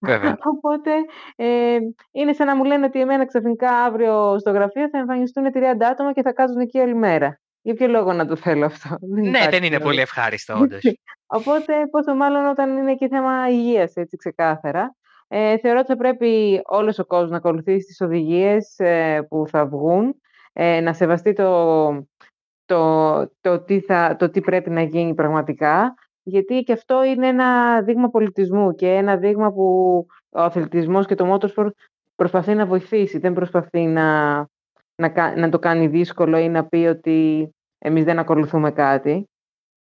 Οπότε ε, είναι σαν να μου λένε ότι εμένα ξαφνικά αύριο στο γραφείο θα εμφανιστούν 30 άτομα και θα κάτσουν εκεί όλη μέρα. Για ποιο λόγο να το θέλω αυτό; Δεν ναι, δεν είναι πολύ ευχάριστο, όντως. Οπότε, πόσο μάλλον όταν είναι και θέμα υγείας, έτσι ξεκάθαρα. Ε, θεωρώ ότι θα πρέπει όλος ο κόσμος να ακολουθήσει τις οδηγίες ε, που θα βγουν, ε, να σεβαστεί το, το, το, τι θα, το τι πρέπει να γίνει πραγματικά γιατί και αυτό είναι ένα δείγμα πολιτισμού και ένα δείγμα που ο αθλητισμός και το motorsport προσπαθεί να βοηθήσει, δεν προσπαθεί να, να, να το κάνει δύσκολο ή να πει ότι εμείς δεν ακολουθούμε κάτι.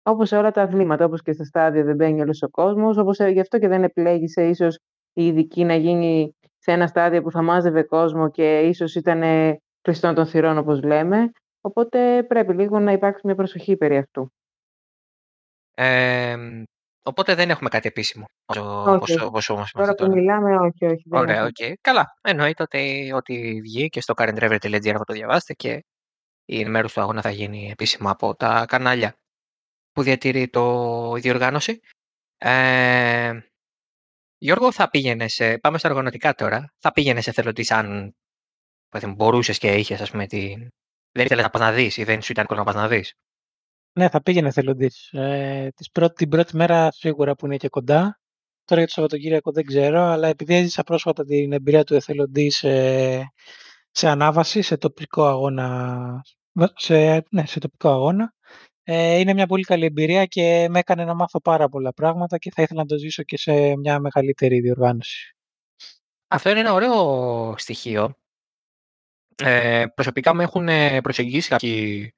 Όπως σε όλα τα αθλήματα, όπως και στα στάδια δεν μπαίνει όλος ο κόσμος, όπως γι' αυτό και δεν επιλέγησε ίσως η ειδική να γίνει σε ένα στάδιο που θα μάζευε κόσμο και ίσως ήταν κλειστό των θυρών όπως λέμε. Οπότε πρέπει λίγο να υπάρξει μια προσοχή περί αυτού οπότε δεν έχουμε κάτι επίσημο. Όχι. Όσο, όσο τώρα που μιλάμε, όχι, όχι. Ωραία, ok. Okay. Καλά. Εννοείται ότι ό,τι βγει και στο currentdriver.gr θα το διαβάσετε και η ενημέρωση του αγώνα θα γίνει επίσημα από τα κανάλια που διατηρεί το, η διοργάνωση. Ε, Γιώργο, θα πήγαινε σε, πάμε στα οργανωτικά τώρα, θα πήγαινες εθελοντής αν μπορούσες και είχες, ας πούμε, την... δεν ήθελες να πας να δεις ή δεν σου ήταν να πας να δεις; Ναι, θα πήγαινα εθελοντής. Ε, πρώτη, την πρώτη μέρα σίγουρα που είναι και κοντά. Τώρα για το Σαββατοκύριακο δεν ξέρω, αλλά επειδή έζησα πρόσφατα την εμπειρία του εθελοντής σε, σε ανάβαση, σε τοπικό αγώνα, σε, ναι, σε τοπικό αγώνα, ε, είναι μια πολύ καλή εμπειρία και με έκανε να μάθω πάρα πολλά πράγματα και θα ήθελα να το ζήσω και σε μια μεγαλύτερη διοργάνωση. Αυτό είναι ένα ωραίο στοιχείο. Ε, προσωπικά με έχουν προσεγγίσει κάποιοι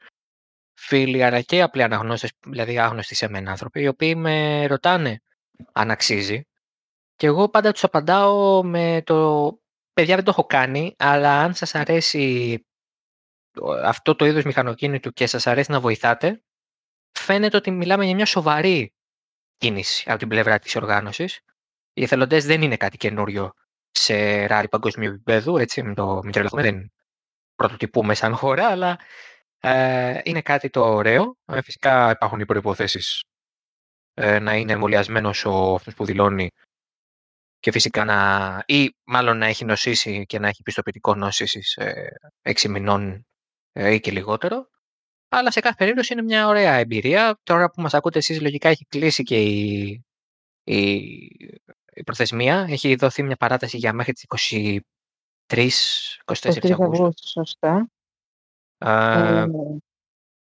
φίλοι αλλά και απλοί αναγνώστες, δηλαδή άγνωστοι σε μένα άνθρωποι, οι οποίοι με ρωτάνε αν αξίζει. Και εγώ πάντα τους απαντάω με το «Παιδιά δεν το έχω κάνει, αλλά αν σας αρέσει αυτό το είδος μηχανοκίνητου και σας αρέσει να βοηθάτε, φαίνεται ότι μιλάμε για μια σοβαρή κίνηση από την πλευρά της οργάνωσης. Οι εθελοντές δεν είναι κάτι καινούριο σε ράρι παγκοσμίου επίπεδου, έτσι, με το μην δεν πρωτοτυπούμε σαν χώρα, αλλά ε, είναι κάτι το ωραίο. Ε, φυσικά υπάρχουν οι προϋποθέσεις ε, να είναι εμβολιασμένος ο αυτός που δηλώνει και φυσικά να, ή μάλλον να έχει νοσήσει και να έχει πιστοποιητικό νόσησης ε, έξι μηνών ε, ή και λιγότερο. Αλλά σε κάθε περίπτωση είναι μια ωραία εμπειρία. Τώρα που μας ακούτε εσείς λογικά έχει κλείσει και η, η, η προθεσμία. Έχει δοθεί μια παράταση για μέχρι τις 23, 24 Αυγούστου. Σωστά. Ε,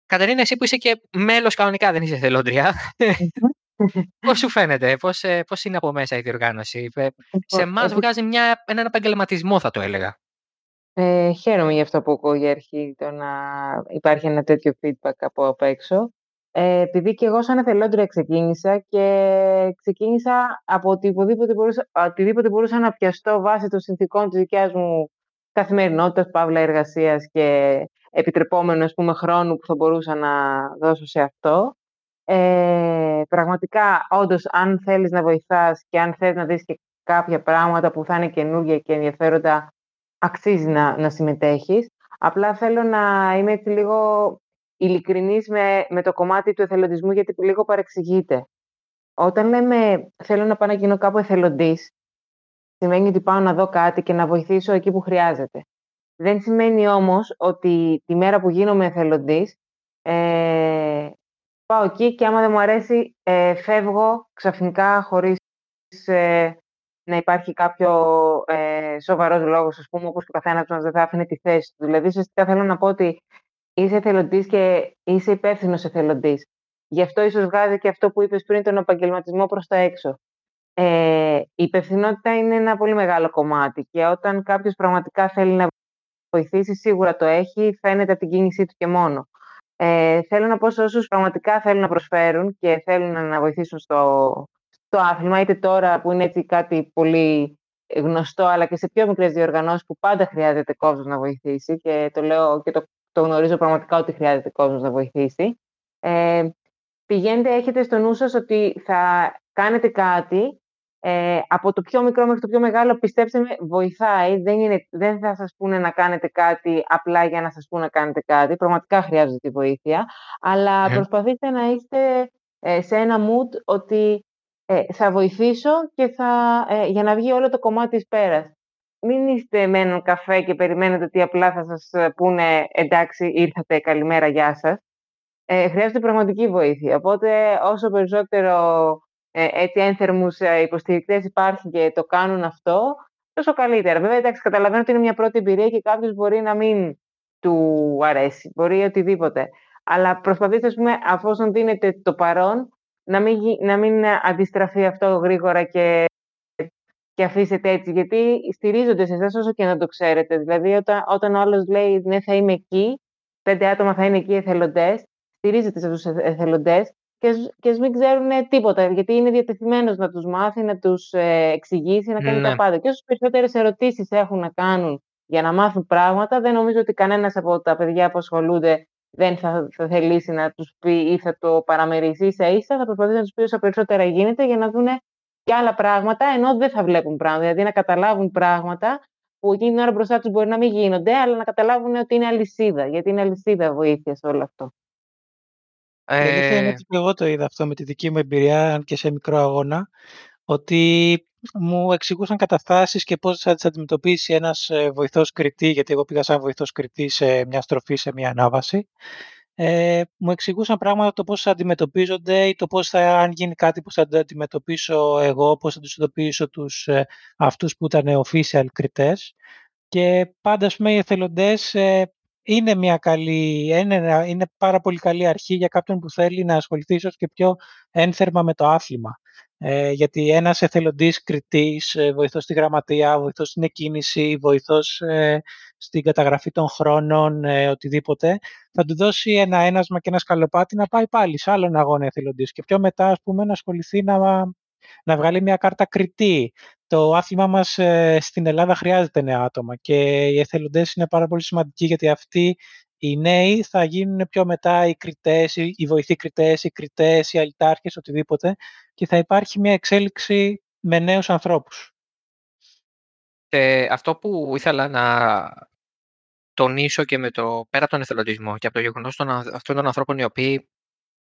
Κατερίνα, εσύ που είσαι και μέλος κανονικά, δεν είσαι θελόντρια. Πώς σου φαίνεται, πώς, ε, πώς είναι από μέσα η διοργάνωση; Ε, σε εμάς βγάζει μια, έναν επαγγελματισμό θα το έλεγα. Ε, χαίρομαι για αυτό που ακούω για αρχή, το να υπάρχει ένα τέτοιο feedback από απ' έξω. Ε, επειδή και εγώ σαν εθελόντρια ξεκίνησα και ξεκίνησα από οτιδήποτε μπορούσα, οτιδήποτε μπορούσα να πιαστώ βάσει των συνθήκων της δικιάς μου καθημερινότητας, παύλα εργασίας και επιτρεπόμενος ας πούμε, χρόνου που θα μπορούσα να δώσω σε αυτό. Ε, πραγματικά, όντως, αν θέλεις να βοηθάς και αν θέλεις να δεις και κάποια πράγματα που θα είναι καινούργια και ενδιαφέροντα, αξίζει να, να συμμετέχεις. Απλά θέλω να είμαι έτσι λίγο ειλικρινής με, με το κομμάτι του εθελοντισμού, γιατί λίγο παρεξηγείται. Όταν λέμε θέλω να πάω να γίνω κάπου εθελοντής, σημαίνει ότι πάω να δω κάτι και να βοηθήσω εκεί που χρειάζεται. Δεν σημαίνει όμως ότι τη μέρα που γίνομαι εθελοντής, ε, πάω εκεί και άμα δεν μου αρέσει, ε, φεύγω ξαφνικά χωρίς ε, να υπάρχει κάποιο ε, σοβαρός λόγος, ας πούμε, όπως και ο καθένας μας δεν θα άφηνε τη θέση του. Δηλαδή, ουσιαστικά θέλω να πω ότι είσαι εθελοντής και είσαι υπεύθυνος εθελοντής. Γι' αυτό ίσως βγάζει και αυτό που είπες πριν, τον επαγγελματισμό προς τα έξω. Ε, η υπευθυνότητα είναι ένα πολύ μεγάλο κομμάτι και όταν κάποιος πραγματικά θέλει να βοηθήσει, σίγουρα το έχει, φαίνεται από την κίνησή του και μόνο. Ε, θέλω να πω σε όσους πραγματικά θέλουν να προσφέρουν και θέλουν να βοηθήσουν στο, στο άθλημα, είτε τώρα που είναι έτσι κάτι πολύ γνωστό, αλλά και σε πιο μικρές διοργανώσεις που πάντα χρειάζεται κόσμος να βοηθήσει και το λέω και το, το γνωρίζω πραγματικά ότι χρειάζεται κόσμος να βοηθήσει. Ε, πηγαίνετε, έχετε στο νου σας ότι θα κάνετε κάτι ε, από το πιο μικρό μέχρι το πιο μεγάλο, πιστέψτε με, βοηθάει. Δεν, είναι, δεν θα σας πούνε να κάνετε κάτι απλά για να σας πούνε να κάνετε κάτι. Πραγματικά χρειάζεται τη βοήθεια. Αλλά προσπαθείτε να είστε ε, σε ένα mood ότι ε, θα βοηθήσω και θα, ε, για να βγει όλο το κομμάτι της πέρας. Μην είστε με έναν καφέ και περιμένετε ότι απλά θα σας πούνε εντάξει ήρθατε, καλημέρα, γεια σας. Ε, χρειάζεται πραγματική βοήθεια. Οπότε όσο περισσότερο ε, έτσι ένθερμους ε, υποστηρικτές υπάρχει και το κάνουν αυτό, τόσο καλύτερα. Βέβαια, εντάξει, καταλαβαίνω ότι είναι μια πρώτη εμπειρία και κάποιος μπορεί να μην του αρέσει, μπορεί οτιδήποτε. Αλλά προσπαθήστε, ας πούμε, αφόσον δίνετε το παρόν, να μην, να μην αντιστραφεί αυτό γρήγορα και, και αφήσετε έτσι. Γιατί στηρίζονται σε εσάς όσο και να το ξέρετε. Δηλαδή, όταν, όταν ο άλλος λέει ναι, θα είμαι εκεί, πέντε άτομα θα είναι εκεί εθελοντές, στηρίζεται σε αυτούς του εθελοντές και α μην ξέρουν τίποτα, γιατί είναι διατεθειμένος να τους μάθει, να τους ε, εξηγήσει, να κάνει ναι. τα πάντα. Και όσες περισσότερες ερωτήσεις έχουν να κάνουν για να μάθουν πράγματα, δεν νομίζω ότι κανένας από τα παιδιά που ασχολούνται δεν θα, θα θελήσει να τους πει ή θα το παραμερίσει ίσα ίσα, θα προσπαθήσει να τους πει όσα περισσότερα γίνεται για να δουν και άλλα πράγματα, ενώ δεν θα βλέπουν πράγματα. Δηλαδή να καταλάβουν πράγματα που εκείνη την ώρα μπροστά τους μπορεί να μην γίνονται, αλλά να καταλάβουν ότι είναι αλυσίδα, γιατί είναι αλυσίδα βοήθειας σε όλο αυτό. Ε... είναι ότι και εγώ το είδα αυτό με τη δική μου εμπειρία, αν και σε μικρό αγώνα, ότι μου εξηγούσαν καταστάσεις και πώς θα τις αντιμετωπίσει ένας ε, βοηθός κριτή, γιατί εγώ πήγα σαν βοηθός κριτή σε μια στροφή, σε μια ανάβαση. Ε, μου εξηγούσαν πράγματα το πώς θα αντιμετωπίζονται ή το πώς θα, αν γίνει κάτι που θα το αντιμετωπίσω εγώ, πώς θα τους αντιμετωπίσω τους, ε, αυτούς που ήταν official κριτές. Και πάντα, πούμε, οι εθελοντές ε, είναι μια καλή, είναι, είναι πάρα πολύ καλή αρχή για κάποιον που θέλει να ασχοληθεί ίσως και πιο ένθερμα με το άθλημα. Ε, γιατί ένας εθελοντής κριτής, ε, βοηθός στη γραμματεία, βοηθός στην εκκίνηση, βοηθός ε, στην καταγραφή των χρόνων, ε, οτιδήποτε, θα του δώσει ένα ένασμα και ένα σκαλοπάτι να πάει πάλι σε άλλον αγώνα εθελοντής και πιο μετά ας πούμε, να ασχοληθεί να, να βγάλει μια κάρτα κριτή, το άθλημα μας ε, στην Ελλάδα χρειάζεται νέα άτομα και οι εθελοντές είναι πάρα πολύ σημαντικοί γιατί αυτοί οι νέοι θα γίνουν πιο μετά οι κριτές, οι βοηθοί κριτές, οι κριτές, οι αλυτάρχες, οτιδήποτε και θα υπάρχει μια εξέλιξη με νέους ανθρώπους. Ε, αυτό που ήθελα να τονίσω και με το πέρα από τον εθελοντισμό και από το γεγονός των, αυτών των ανθρώπων οι οποίοι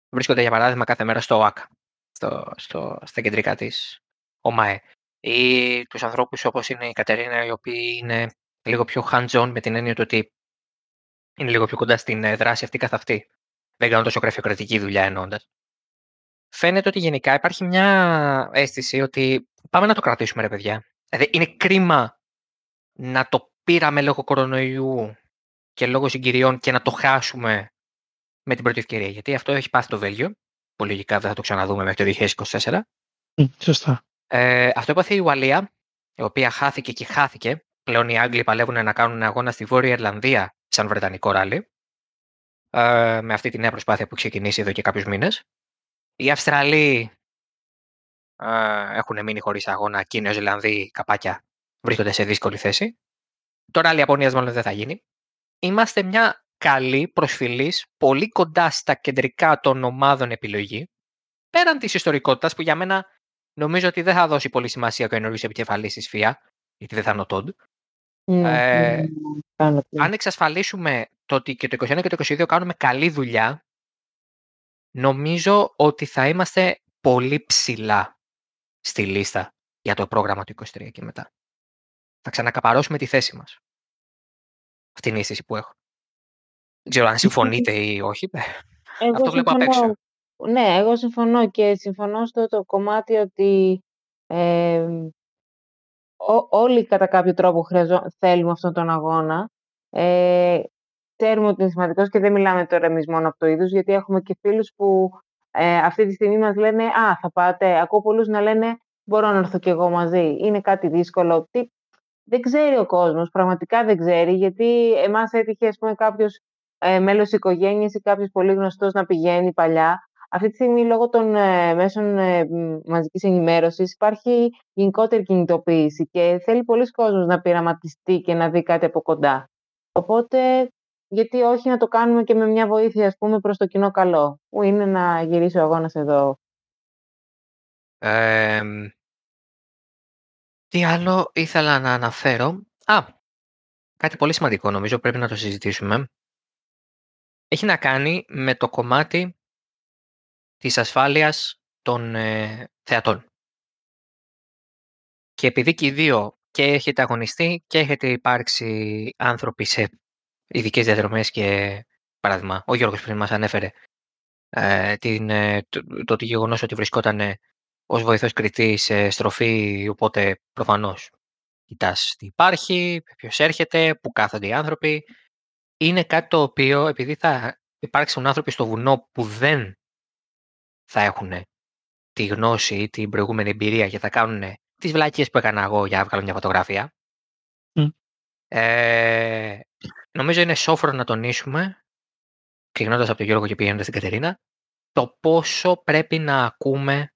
βρίσκονται για παράδειγμα κάθε μέρα στο ΟΑΚΑ, στο, στο, στα κεντρικά της ΟΜΑΕ ή τους ανθρώπους όπως είναι η Κατερίνα, οι οποίοι είναι λίγο πιο hands-on με την έννοια του ότι είναι λίγο πιο κοντά στην ε, δράση αυτή καθ' αυτή. Δεν κάνουν τόσο γραφειοκρατική δουλειά εννοώντας. Φαίνεται ότι γενικά υπάρχει μια αίσθηση ότι πάμε να το κρατήσουμε ρε παιδιά. Δηλαδή είναι κρίμα να το πήραμε λόγω κορονοϊού και λόγω συγκυριών και να το χάσουμε με την πρώτη ευκαιρία. Γιατί αυτό έχει πάθει το Βέλγιο. Που λογικά δεν θα το ξαναδούμε μέχρι το 2024. Σωστά. Ε, αυτό έπαθε η Ουαλία, η οποία χάθηκε και χάθηκε πλέον οι Άγγλοι παλεύουν να κάνουν αγώνα στη Βόρεια Ιρλανδία σαν Βρετανικό ράλι. Ε, με αυτή τη νέα προσπάθεια που ξεκινήσει εδώ και κάποιους μήνες. Οι Αυστραλοί ε, έχουν μείνει χωρίς αγώνα και οι Νεοζηλανδοί καπάκια βρίσκονται σε δύσκολη θέση. Το ράλι Ιαπωνίας μάλλον δεν θα γίνει. Είμαστε μια καλή, προσφυλής, πολύ κοντά στα κεντρικά των ομάδων επιλογή, πέραν της ιστορικότητας που για μένα νομίζω ότι δεν θα δώσει πολύ σημασία ο καινούριο επικεφαλής της ΦΙΑ, γιατί δεν θα είναι ο Τόντ. Ναι, Ε, ναι, κάνω το- αν εξασφαλίσουμε το ότι και το 21 και το 22 κάνουμε καλή δουλειά, νομίζω ότι θα είμαστε πολύ ψηλά στη λίστα για το πρόγραμμα του 23 και μετά. Θα ξανακαπαρώσουμε τη θέση μας. Αυτή είναι η αίσθηση που έχω. Δεν ξέρω αν συμφωνείτε ή όχι. Εγώ Αυτό βλέπω απ' συμφωνώ. έξω. Ναι, εγώ συμφωνώ και συμφωνώ στο το κομμάτι ότι ε, ό- όλοι κατά κάποιο τρόπο χρειαζό, θέλουμε αυτόν τον αγώνα. Ε, ξέρουμε ότι είναι σημαντικός και δεν μιλάμε τώρα εμείς μόνο από το είδους, γιατί έχουμε και φίλους που ε, αυτή τη στιγμή μας λένε «Α, θα πάτε». Ακούω πολλούς να λένε «Μπορώ να έρθω κι εγώ μαζί». Είναι κάτι δύσκολο. Τι... Δεν ξέρει ο κόσμος, πραγματικά δεν ξέρει, γιατί εμάς έτυχε ας πούμε, κάποιος ε, μέλος οικογένειας ή κάποιος πολύ γνωστός να πηγαίνει παλιά. Αυτή τη στιγμή, λόγω των ε, μέσων ε, μ, μαζικής ενημέρωσης, υπάρχει γενικότερη κινητοποίηση και θέλει πολλοί κόσμος να πειραματιστεί και να δει κάτι από κοντά. Οπότε, γιατί όχι να το κάνουμε και με μια βοήθεια, ας πούμε, προς το κοινό καλό, που είναι να γυρίσει ο αγώνας εδώ. Ε, τι άλλο ήθελα να αναφέρω; Α, κάτι πολύ σημαντικό νομίζω πρέπει να το συζητήσουμε. Έχει να κάνει με το κομμάτι της ασφάλειας των ε, θεατών. Και επειδή και οι δύο και έχετε αγωνιστεί και έχετε υπάρξει άνθρωποι σε ειδικές διαδρομές και παράδειγμα, ο Γιώργος πριν μας ανέφερε ε, την, ε, το, το ότι γεγονός ότι βρισκόταν ε, ως βοηθός κριτής σε στροφή, οπότε προφανώς κοιτάς τι υπάρχει, ποιος έρχεται, που κάθονται οι άνθρωποι. Είναι κάτι το οποίο επειδή θα υπάρξουν άνθρωποι στο βουνό που δεν θα έχουν τη γνώση ή την προηγούμενη εμπειρία και θα κάνουν τις βλακίες που έκανα εγώ για να βγάλω μια φωτογραφία. Μμ. Ε, νομίζω είναι σόφρο να τονίσουμε, ξεκινώντας από τον Γιώργο και πηγαίνοντας στην Κατερίνα, το πόσο πρέπει να ακούμε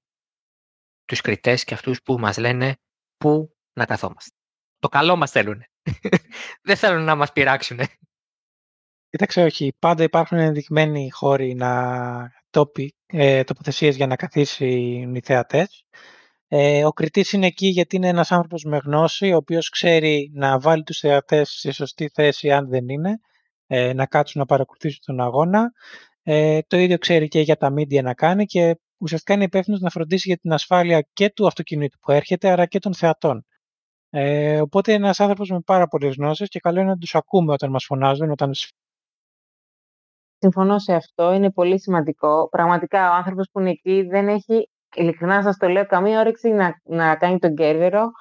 τους κριτές και αυτούς που μας λένε πού να καθόμαστε. Το καλό μας θέλουν. Δεν θέλουν να μας πειράξουν. Κοίταξε, όχι. Πάντα υπάρχουν ενδεικμένοι χώροι να τόποι, ε, τοποθεσίες για να καθίσουν οι θεατές. Ε, ο κριτής είναι εκεί γιατί είναι ένας άνθρωπος με γνώση, ο οποίος ξέρει να βάλει τους θεατές στη σωστή θέση αν δεν είναι, ε, να κάτσουν να παρακολουθήσουν τον αγώνα. Ε, το ίδιο ξέρει και για τα media να κάνει και ουσιαστικά είναι υπεύθυνος να φροντίσει για την ασφάλεια και του αυτοκινήτου που έρχεται, αλλά και των θεατών. Ε, οπότε είναι ένας άνθρωπος με πάρα πολλές γνώσεις και καλό είναι να τους ακούμε όταν μας φωνάζουν, όταν Συμφωνώ σε αυτό, είναι πολύ σημαντικό. Πραγματικά ο άνθρωπος που είναι εκεί δεν έχει, ειλικρινά σας το λέω, καμία όρεξη να, να κάνει τον κέρβερο,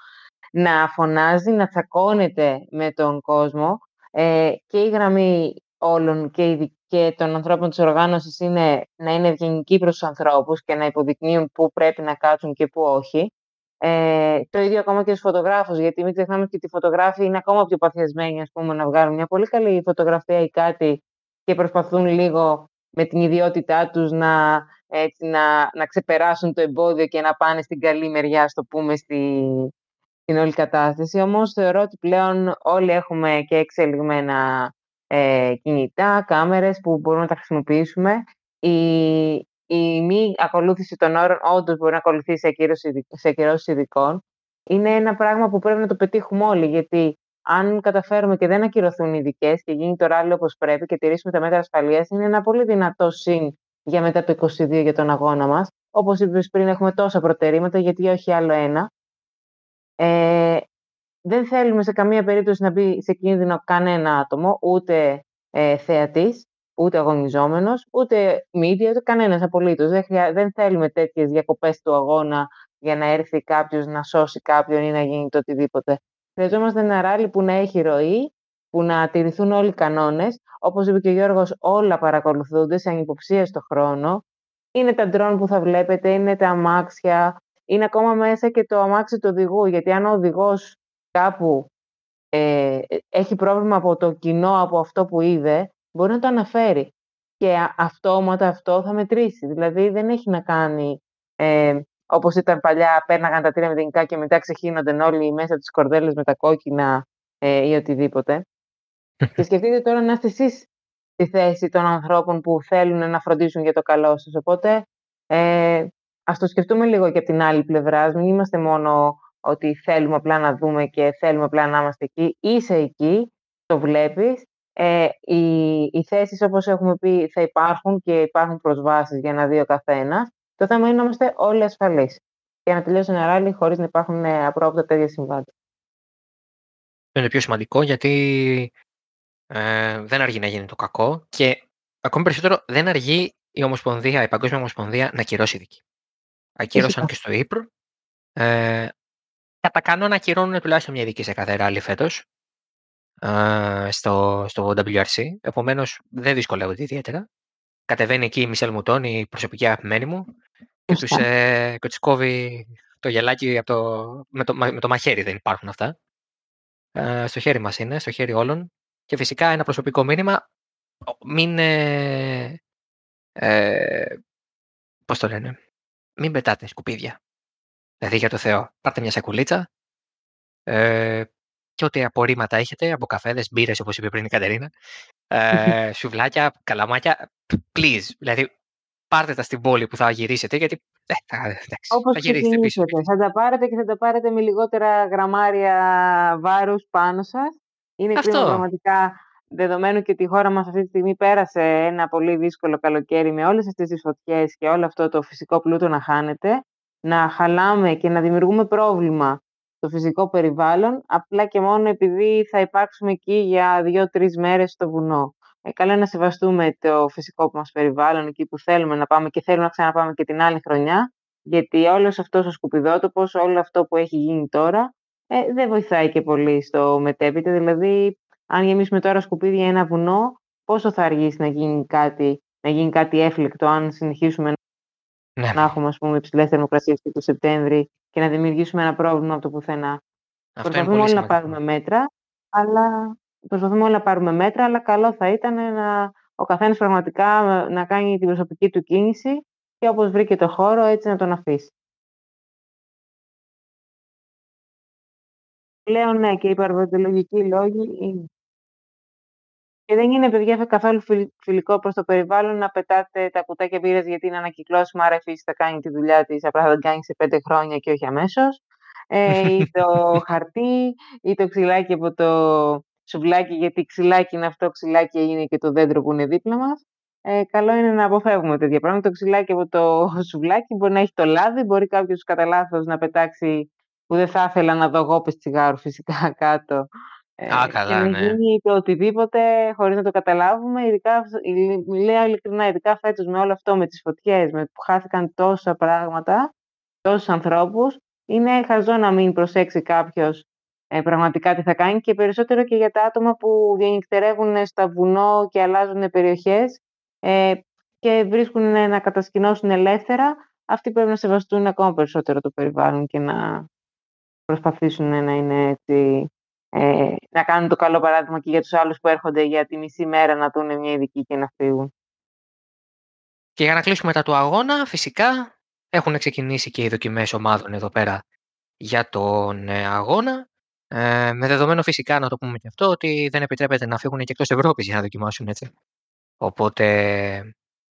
να φωνάζει, να τσακώνεται με τον κόσμο. Ε, και η γραμμή όλων και, η, δι- και των ανθρώπων της οργάνωσης είναι να είναι ευγενικοί προς τους ανθρώπους και να υποδεικνύουν πού πρέπει να κάτσουν και πού όχι. Ε, το ίδιο ακόμα και στους φωτογράφους, γιατί μην ξεχνάμε ότι οι φωτογράφοι είναι ακόμα πιο παθιασμένοι ας πούμε, να βγάλουν μια πολύ καλή φωτογραφία ή κάτι και προσπαθούν λίγο με την ιδιότητά τους να, έτσι, να, να ξεπεράσουν το εμπόδιο και να πάνε στην καλή μεριά, στο πούμε, στη, στην όλη κατάσταση. Όμως θεωρώ ότι πλέον όλοι έχουμε και εξελιγμένα ε, κινητά, κάμερες που μπορούμε να τα χρησιμοποιήσουμε. Η, η μη ακολούθηση των όρων όντως μπορεί να ακολουθήσει σε ακυρώσεις ειδ- σε ακυρώσεις ειδικών. Είναι ένα πράγμα που πρέπει να το πετύχουμε όλοι, γιατί αν καταφέρουμε και δεν ακυρωθούν οι ειδικέ και γίνει το ράλι όπως πρέπει και τηρήσουμε τα μέτρα ασφαλείας, είναι ένα πολύ δυνατό συν για μετά το 22 για τον αγώνα μας. Όπως είπες πριν, έχουμε τόσα προτερήματα, γιατί όχι άλλο ένα. Ε, δεν θέλουμε σε καμία περίπτωση να μπει σε κίνδυνο κανένα άτομο, ούτε ε, θεατής, ούτε αγωνιζόμενος, ούτε media, ούτε κανένας απολύτως. Δεν, χρειά- δεν θέλουμε τέτοιες διακοπές του αγώνα για να έρθει κάποιος να σώσει κάποιον ή να γίνει το οτιδήποτε. Χρειαζόμαστε ένα ράλι που να έχει ροή, που να τηρηθούν όλοι οι κανόνες. Όπως είπε και ο Γιώργος, όλα παρακολουθούνται σε ανυποψία στο χρόνο. Είναι τα ντρόν που θα βλέπετε, είναι τα αμάξια, είναι ακόμα μέσα και το αμάξι του οδηγού, γιατί αν ο οδηγός κάπου ε, έχει πρόβλημα από το κοινό, από αυτό που είδε, μπορεί να το αναφέρει. Και αυτόματα αυτό θα μετρήσει. Δηλαδή δεν έχει να κάνει ε, όπως ήταν παλιά, πέρναγαν τα τρία μηδενικά και μετά ξεχύνονταν όλοι μέσα από τις κορδέλες με τα κόκκινα ε, ή οτιδήποτε. και σκεφτείτε τώρα να είστε εσείς στη θέση των ανθρώπων που θέλουν να φροντίσουν για το καλό σας. Οπότε ε, ας το σκεφτούμε λίγο και από την άλλη πλευρά. Μην είμαστε μόνο ότι θέλουμε απλά να δούμε και θέλουμε απλά να είμαστε εκεί. Είσαι εκεί, το βλέπεις. Ε, οι, οι θέσεις, όπως έχουμε πει, θα υπάρχουν και υπάρχουν προσβάσεις για να δει ο καθένας. Το θέμα είναι να είμαστε όλοι ασφαλείς για να τελειώσει ένα ράλι χωρίς να υπάρχουν ε, απρόοπτα τέτοια συμβάντα. Αυτό είναι πιο σημαντικό γιατί ε, δεν αργεί να γίνει το κακό και ακόμη περισσότερο δεν αργεί η Ομοσπονδία, η Παγκόσμια Ομοσπονδία να κυρώσει δική. Ακύρωσαν και στο Ήπρο. Ε, κατά κανόνα ακυρώνουν τουλάχιστον μια ειδική σε κάθε ράλι φέτος ε, στο, στο WRC. Επομένως δεν δυσκολεύονται ιδιαίτερα. Κατεβαίνει εκεί η Μισελ Μουτών, η προσωπική αγαπημένη μου, και τους, ε, κόβει το γελάκι από το, με, το, με το μαχαίρι. Δεν υπάρχουν αυτά. Ε, στο χέρι μας είναι, στο χέρι όλων. Και φυσικά ένα προσωπικό μήνυμα, μην... Ε, ε, πώς το λένε, μην πετάτε σκουπίδια. Δηλαδή για το Θεό, πάρτε μια σακουλίτσα ε, και ό,τι απορρίμματα έχετε από καφέδες, μπύρες όπως είπε πριν η Κατερίνα, ε, σουβλάκια, καλαμάκια, please. Δηλαδή πάρτε τα στην πόλη που θα γυρίσετε γιατί ε, θα, εντάξει, Όπως θα γυρίσετε πίσω. Θα τα πάρετε και θα τα πάρετε με λιγότερα γραμμάρια βάρους πάνω σας. Είναι Αυτό. κρίμα πραγματικά δεδομένου και ότι η χώρα μας αυτή τη στιγμή πέρασε ένα πολύ δύσκολο καλοκαίρι με όλες αυτές τις φωτιές και όλο αυτό το φυσικό πλούτο να χάνεται, να χαλάμε και να δημιουργούμε πρόβλημα στο φυσικό περιβάλλον, απλά και μόνο επειδή θα υπάρξουμε εκεί για δύο-τρεις μέρες στο βουνό. Ε, καλό είναι να σεβαστούμε το φυσικό μας περιβάλλον, εκεί που θέλουμε να πάμε και θέλουμε να ξαναπάμε και την άλλη χρονιά, γιατί όλος αυτός ο σκουπιδότοπος, όλο αυτό που έχει γίνει τώρα, ε, δεν βοηθάει και πολύ στο μετέπειτα. Δηλαδή, αν γεμίσουμε τώρα σκουπίδια ένα βουνό, πόσο θα αργήσει να γίνει κάτι, να γίνει κάτι έφλεκτο, αν συνεχίσουμε Ναι. να έχουμε ας πούμε, υψηλές θερμοκρασίες και το Σεπτέμβρη και να δημιουργήσουμε ένα πρόβλημα από το πουθενά. Αυτό είναι Προσπαθούμε πολύ όλοι να σημαντικό. πάρουμε μέτρα, αλλά προσπαθούμε όλοι να πάρουμε μέτρα, αλλά καλό θα ήταν να, ο καθένας πραγματικά να κάνει την προσωπική του κίνηση και όπως βρήκε το χώρο έτσι να τον αφήσει. Πλέον ναι, και οι παραβατολογικοί λόγοι είναι. Και δεν είναι, παιδιά, καθόλου φιλ- φιλικό προς το περιβάλλον να πετάτε τα κουτάκια μπύρας γιατί είναι ανακυκλώσιμα, άρα η φύση θα κάνει τη δουλειά της, απλά θα την κάνει σε πέντε χρόνια και όχι αμέσως. Ε, ή το χαρτί, ή το ξυλάκι από το σουβλάκι, γιατί ξυλάκι είναι αυτό, ξυλάκι είναι και το δέντρο που είναι δίπλα μας. Ε, καλό είναι να αποφεύγουμε τέτοια πράγματα. Το ξυλάκι από το σουβλάκι μπορεί να έχει το λάδι, μπορεί κάποιος κατά λάθος να πετάξει που δεν θα ήθελα να δω γόπες τσιγάρου φυσικά κάτω. Ε, Α, και καλά, να ναι. γίνει το οτιδήποτε χωρίς να το καταλάβουμε, ειδικά, ειλ- λέω ειλικρινά, ειδικά φέτος με όλο αυτό, με τις φωτιές, με που χάθηκαν τόσα πράγματα, τόσους ανθρώπους, είναι χαζό να μην προσέξει κάποιος ε, πραγματικά τι θα κάνει και περισσότερο και για τα άτομα που διανυκτερεύουν στα βουνό και αλλάζουν περιοχές ε, και βρίσκουν να κατασκηνώσουν ελεύθερα, αυτοί πρέπει να σεβαστούν ακόμα περισσότερο το περιβάλλον και να προσπαθήσουν να είναι έτσι, ε, να κάνουν το καλό παράδειγμα και για τους άλλους που έρχονται για τη μισή μέρα να δουν μια ειδική και να φύγουν. Και για να κλείσουμε μετά του αγώνα, φυσικά έχουν ξεκινήσει και οι δοκιμές ομάδων εδώ πέρα για τον ε, αγώνα. Ε, με δεδομένο φυσικά να το πούμε και αυτό ότι δεν επιτρέπεται να φύγουν και εκτός Ευρώπης για να δοκιμάσουν έτσι. Οπότε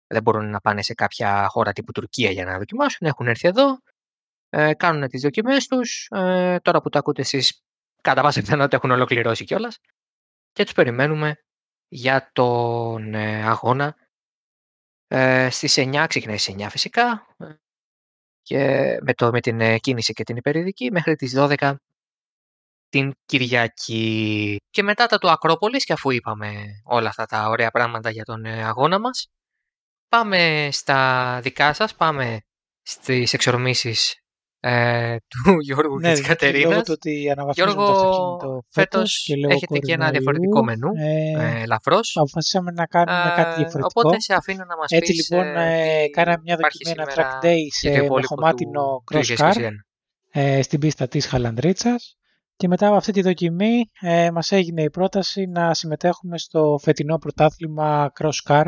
δεν μπορούν να πάνε σε κάποια χώρα τύπου Τουρκία για να δοκιμάσουν. Έχουν έρθει εδώ, ε, κάνουν τις δοκιμές τους. Ε, τώρα που το ακούτε εσείς κατά πάσα πιθανότητα έχουν ολοκληρώσει κιόλας και τους περιμένουμε για τον ε, αγώνα ε, στις 9, ξεκινάει στις 9 φυσικά ε, και με, το, με την ε, κίνηση και την υπερηδική μέχρι τις 12 την Κυριακή. Και μετά τα του Ακρόπολης και αφού είπαμε όλα αυτά τα ωραία πράγματα για τον ε, αγώνα μας πάμε στα δικά σας, πάμε στις εξορμήσεις ε, του Γιώργου και της γιατί Κατερίνας. Λόγω του ότι αναβαθμίζουμε το Γιώργο, αυτοκίνητο φέτος φέτος και λόγω έχετε και ένα κορονοϊού, διαφορετικό μενού, ε, ε, ελαφρώς. αποφασίσαμε να κάνουμε Ε, κάτι διαφορετικό. Οπότε σε αφήνω να μας Έτσι πεις λοιπόν ε, ε, τι κάναμε μια υπάρχει δοκιμή, ένα σήμερα track day για το σε υπόλοιπο μοχομάτινο του cross car 2021. ε, στην πίστα της Χαλανδρίτσας. Και μετά από αυτή τη δοκιμή ε, μας έγινε η πρόταση να συμμετέχουμε στο φετινό πρωτάθλημα Cross Car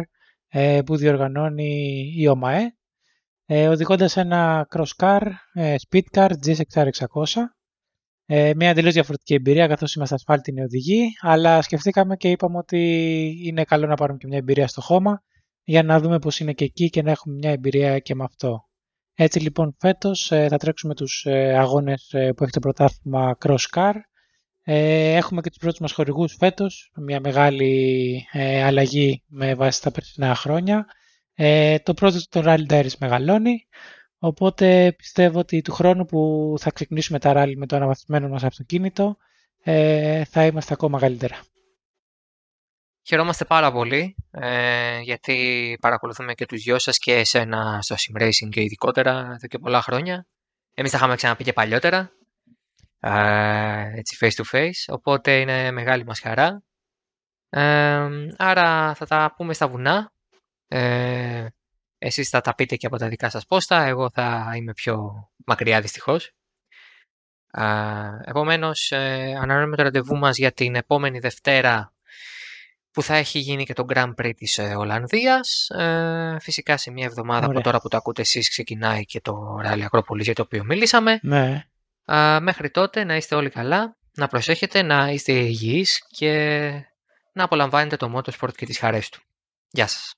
ε, που διοργανώνει η ΟΜΑΕ ε, οδηγώντας ένα Cross Car, ε, Speed Car GSXR 600 ε, μια εντελώς διαφορετική εμπειρία καθώς είμαστε ασφάλτινοι οδηγοί, αλλά σκεφτήκαμε και είπαμε ότι είναι καλό να πάρουμε και μια εμπειρία στο χώμα για να δούμε πώς είναι και εκεί και να έχουμε μια εμπειρία και με αυτό. Έτσι λοιπόν φέτος ε, θα τρέξουμε τους ε, αγώνες ε, που έχει το πρωτάθλημα Cross Car. Έχουμε και τους πρώτους μας χορηγούς φέτος, μια μεγάλη αλλαγή με βάση τα περσινά χρόνια. Το πρώτο το Rally Diaries μεγαλώνει, οπότε πιστεύω ότι του χρόνου που θα ξεκινήσουμε τα rally με το αναβαθμισμένο μας αυτοκίνητο θα είμαστε ακόμα καλύτερα. Χαιρόμαστε πάρα πολύ ε, γιατί παρακολουθούμε και τους δυο σας και εσένα στο Sim Racing και ειδικότερα εδώ και πολλά χρόνια. Εμείς τα είχαμε ξαναπεί και παλιότερα, ε, έτσι face to face, οπότε είναι μεγάλη μας χαρά. Ε, άρα θα τα πούμε στα βουνά. Ε, εσείς θα τα πείτε και από τα δικά σας πόστα, εγώ θα είμαι πιο μακριά δυστυχώς. Ε, επομένως, ε, ανανεώνουμε το ραντεβού μας για την επόμενη Δευτέρα που θα έχει γίνει και το Grand Prix της ε, Ολλανδίας. Ε, φυσικά σε μια εβδομάδα από τώρα που το ακούτε εσείς ξεκινάει και το Rally Ακρόπολης για το οποίο μιλήσαμε. Ναι. μέχρι τότε να είστε όλοι καλά, να προσέχετε, να είστε υγιείς και να απολαμβάνετε το motorsport και τις χαρές του. Γεια σας.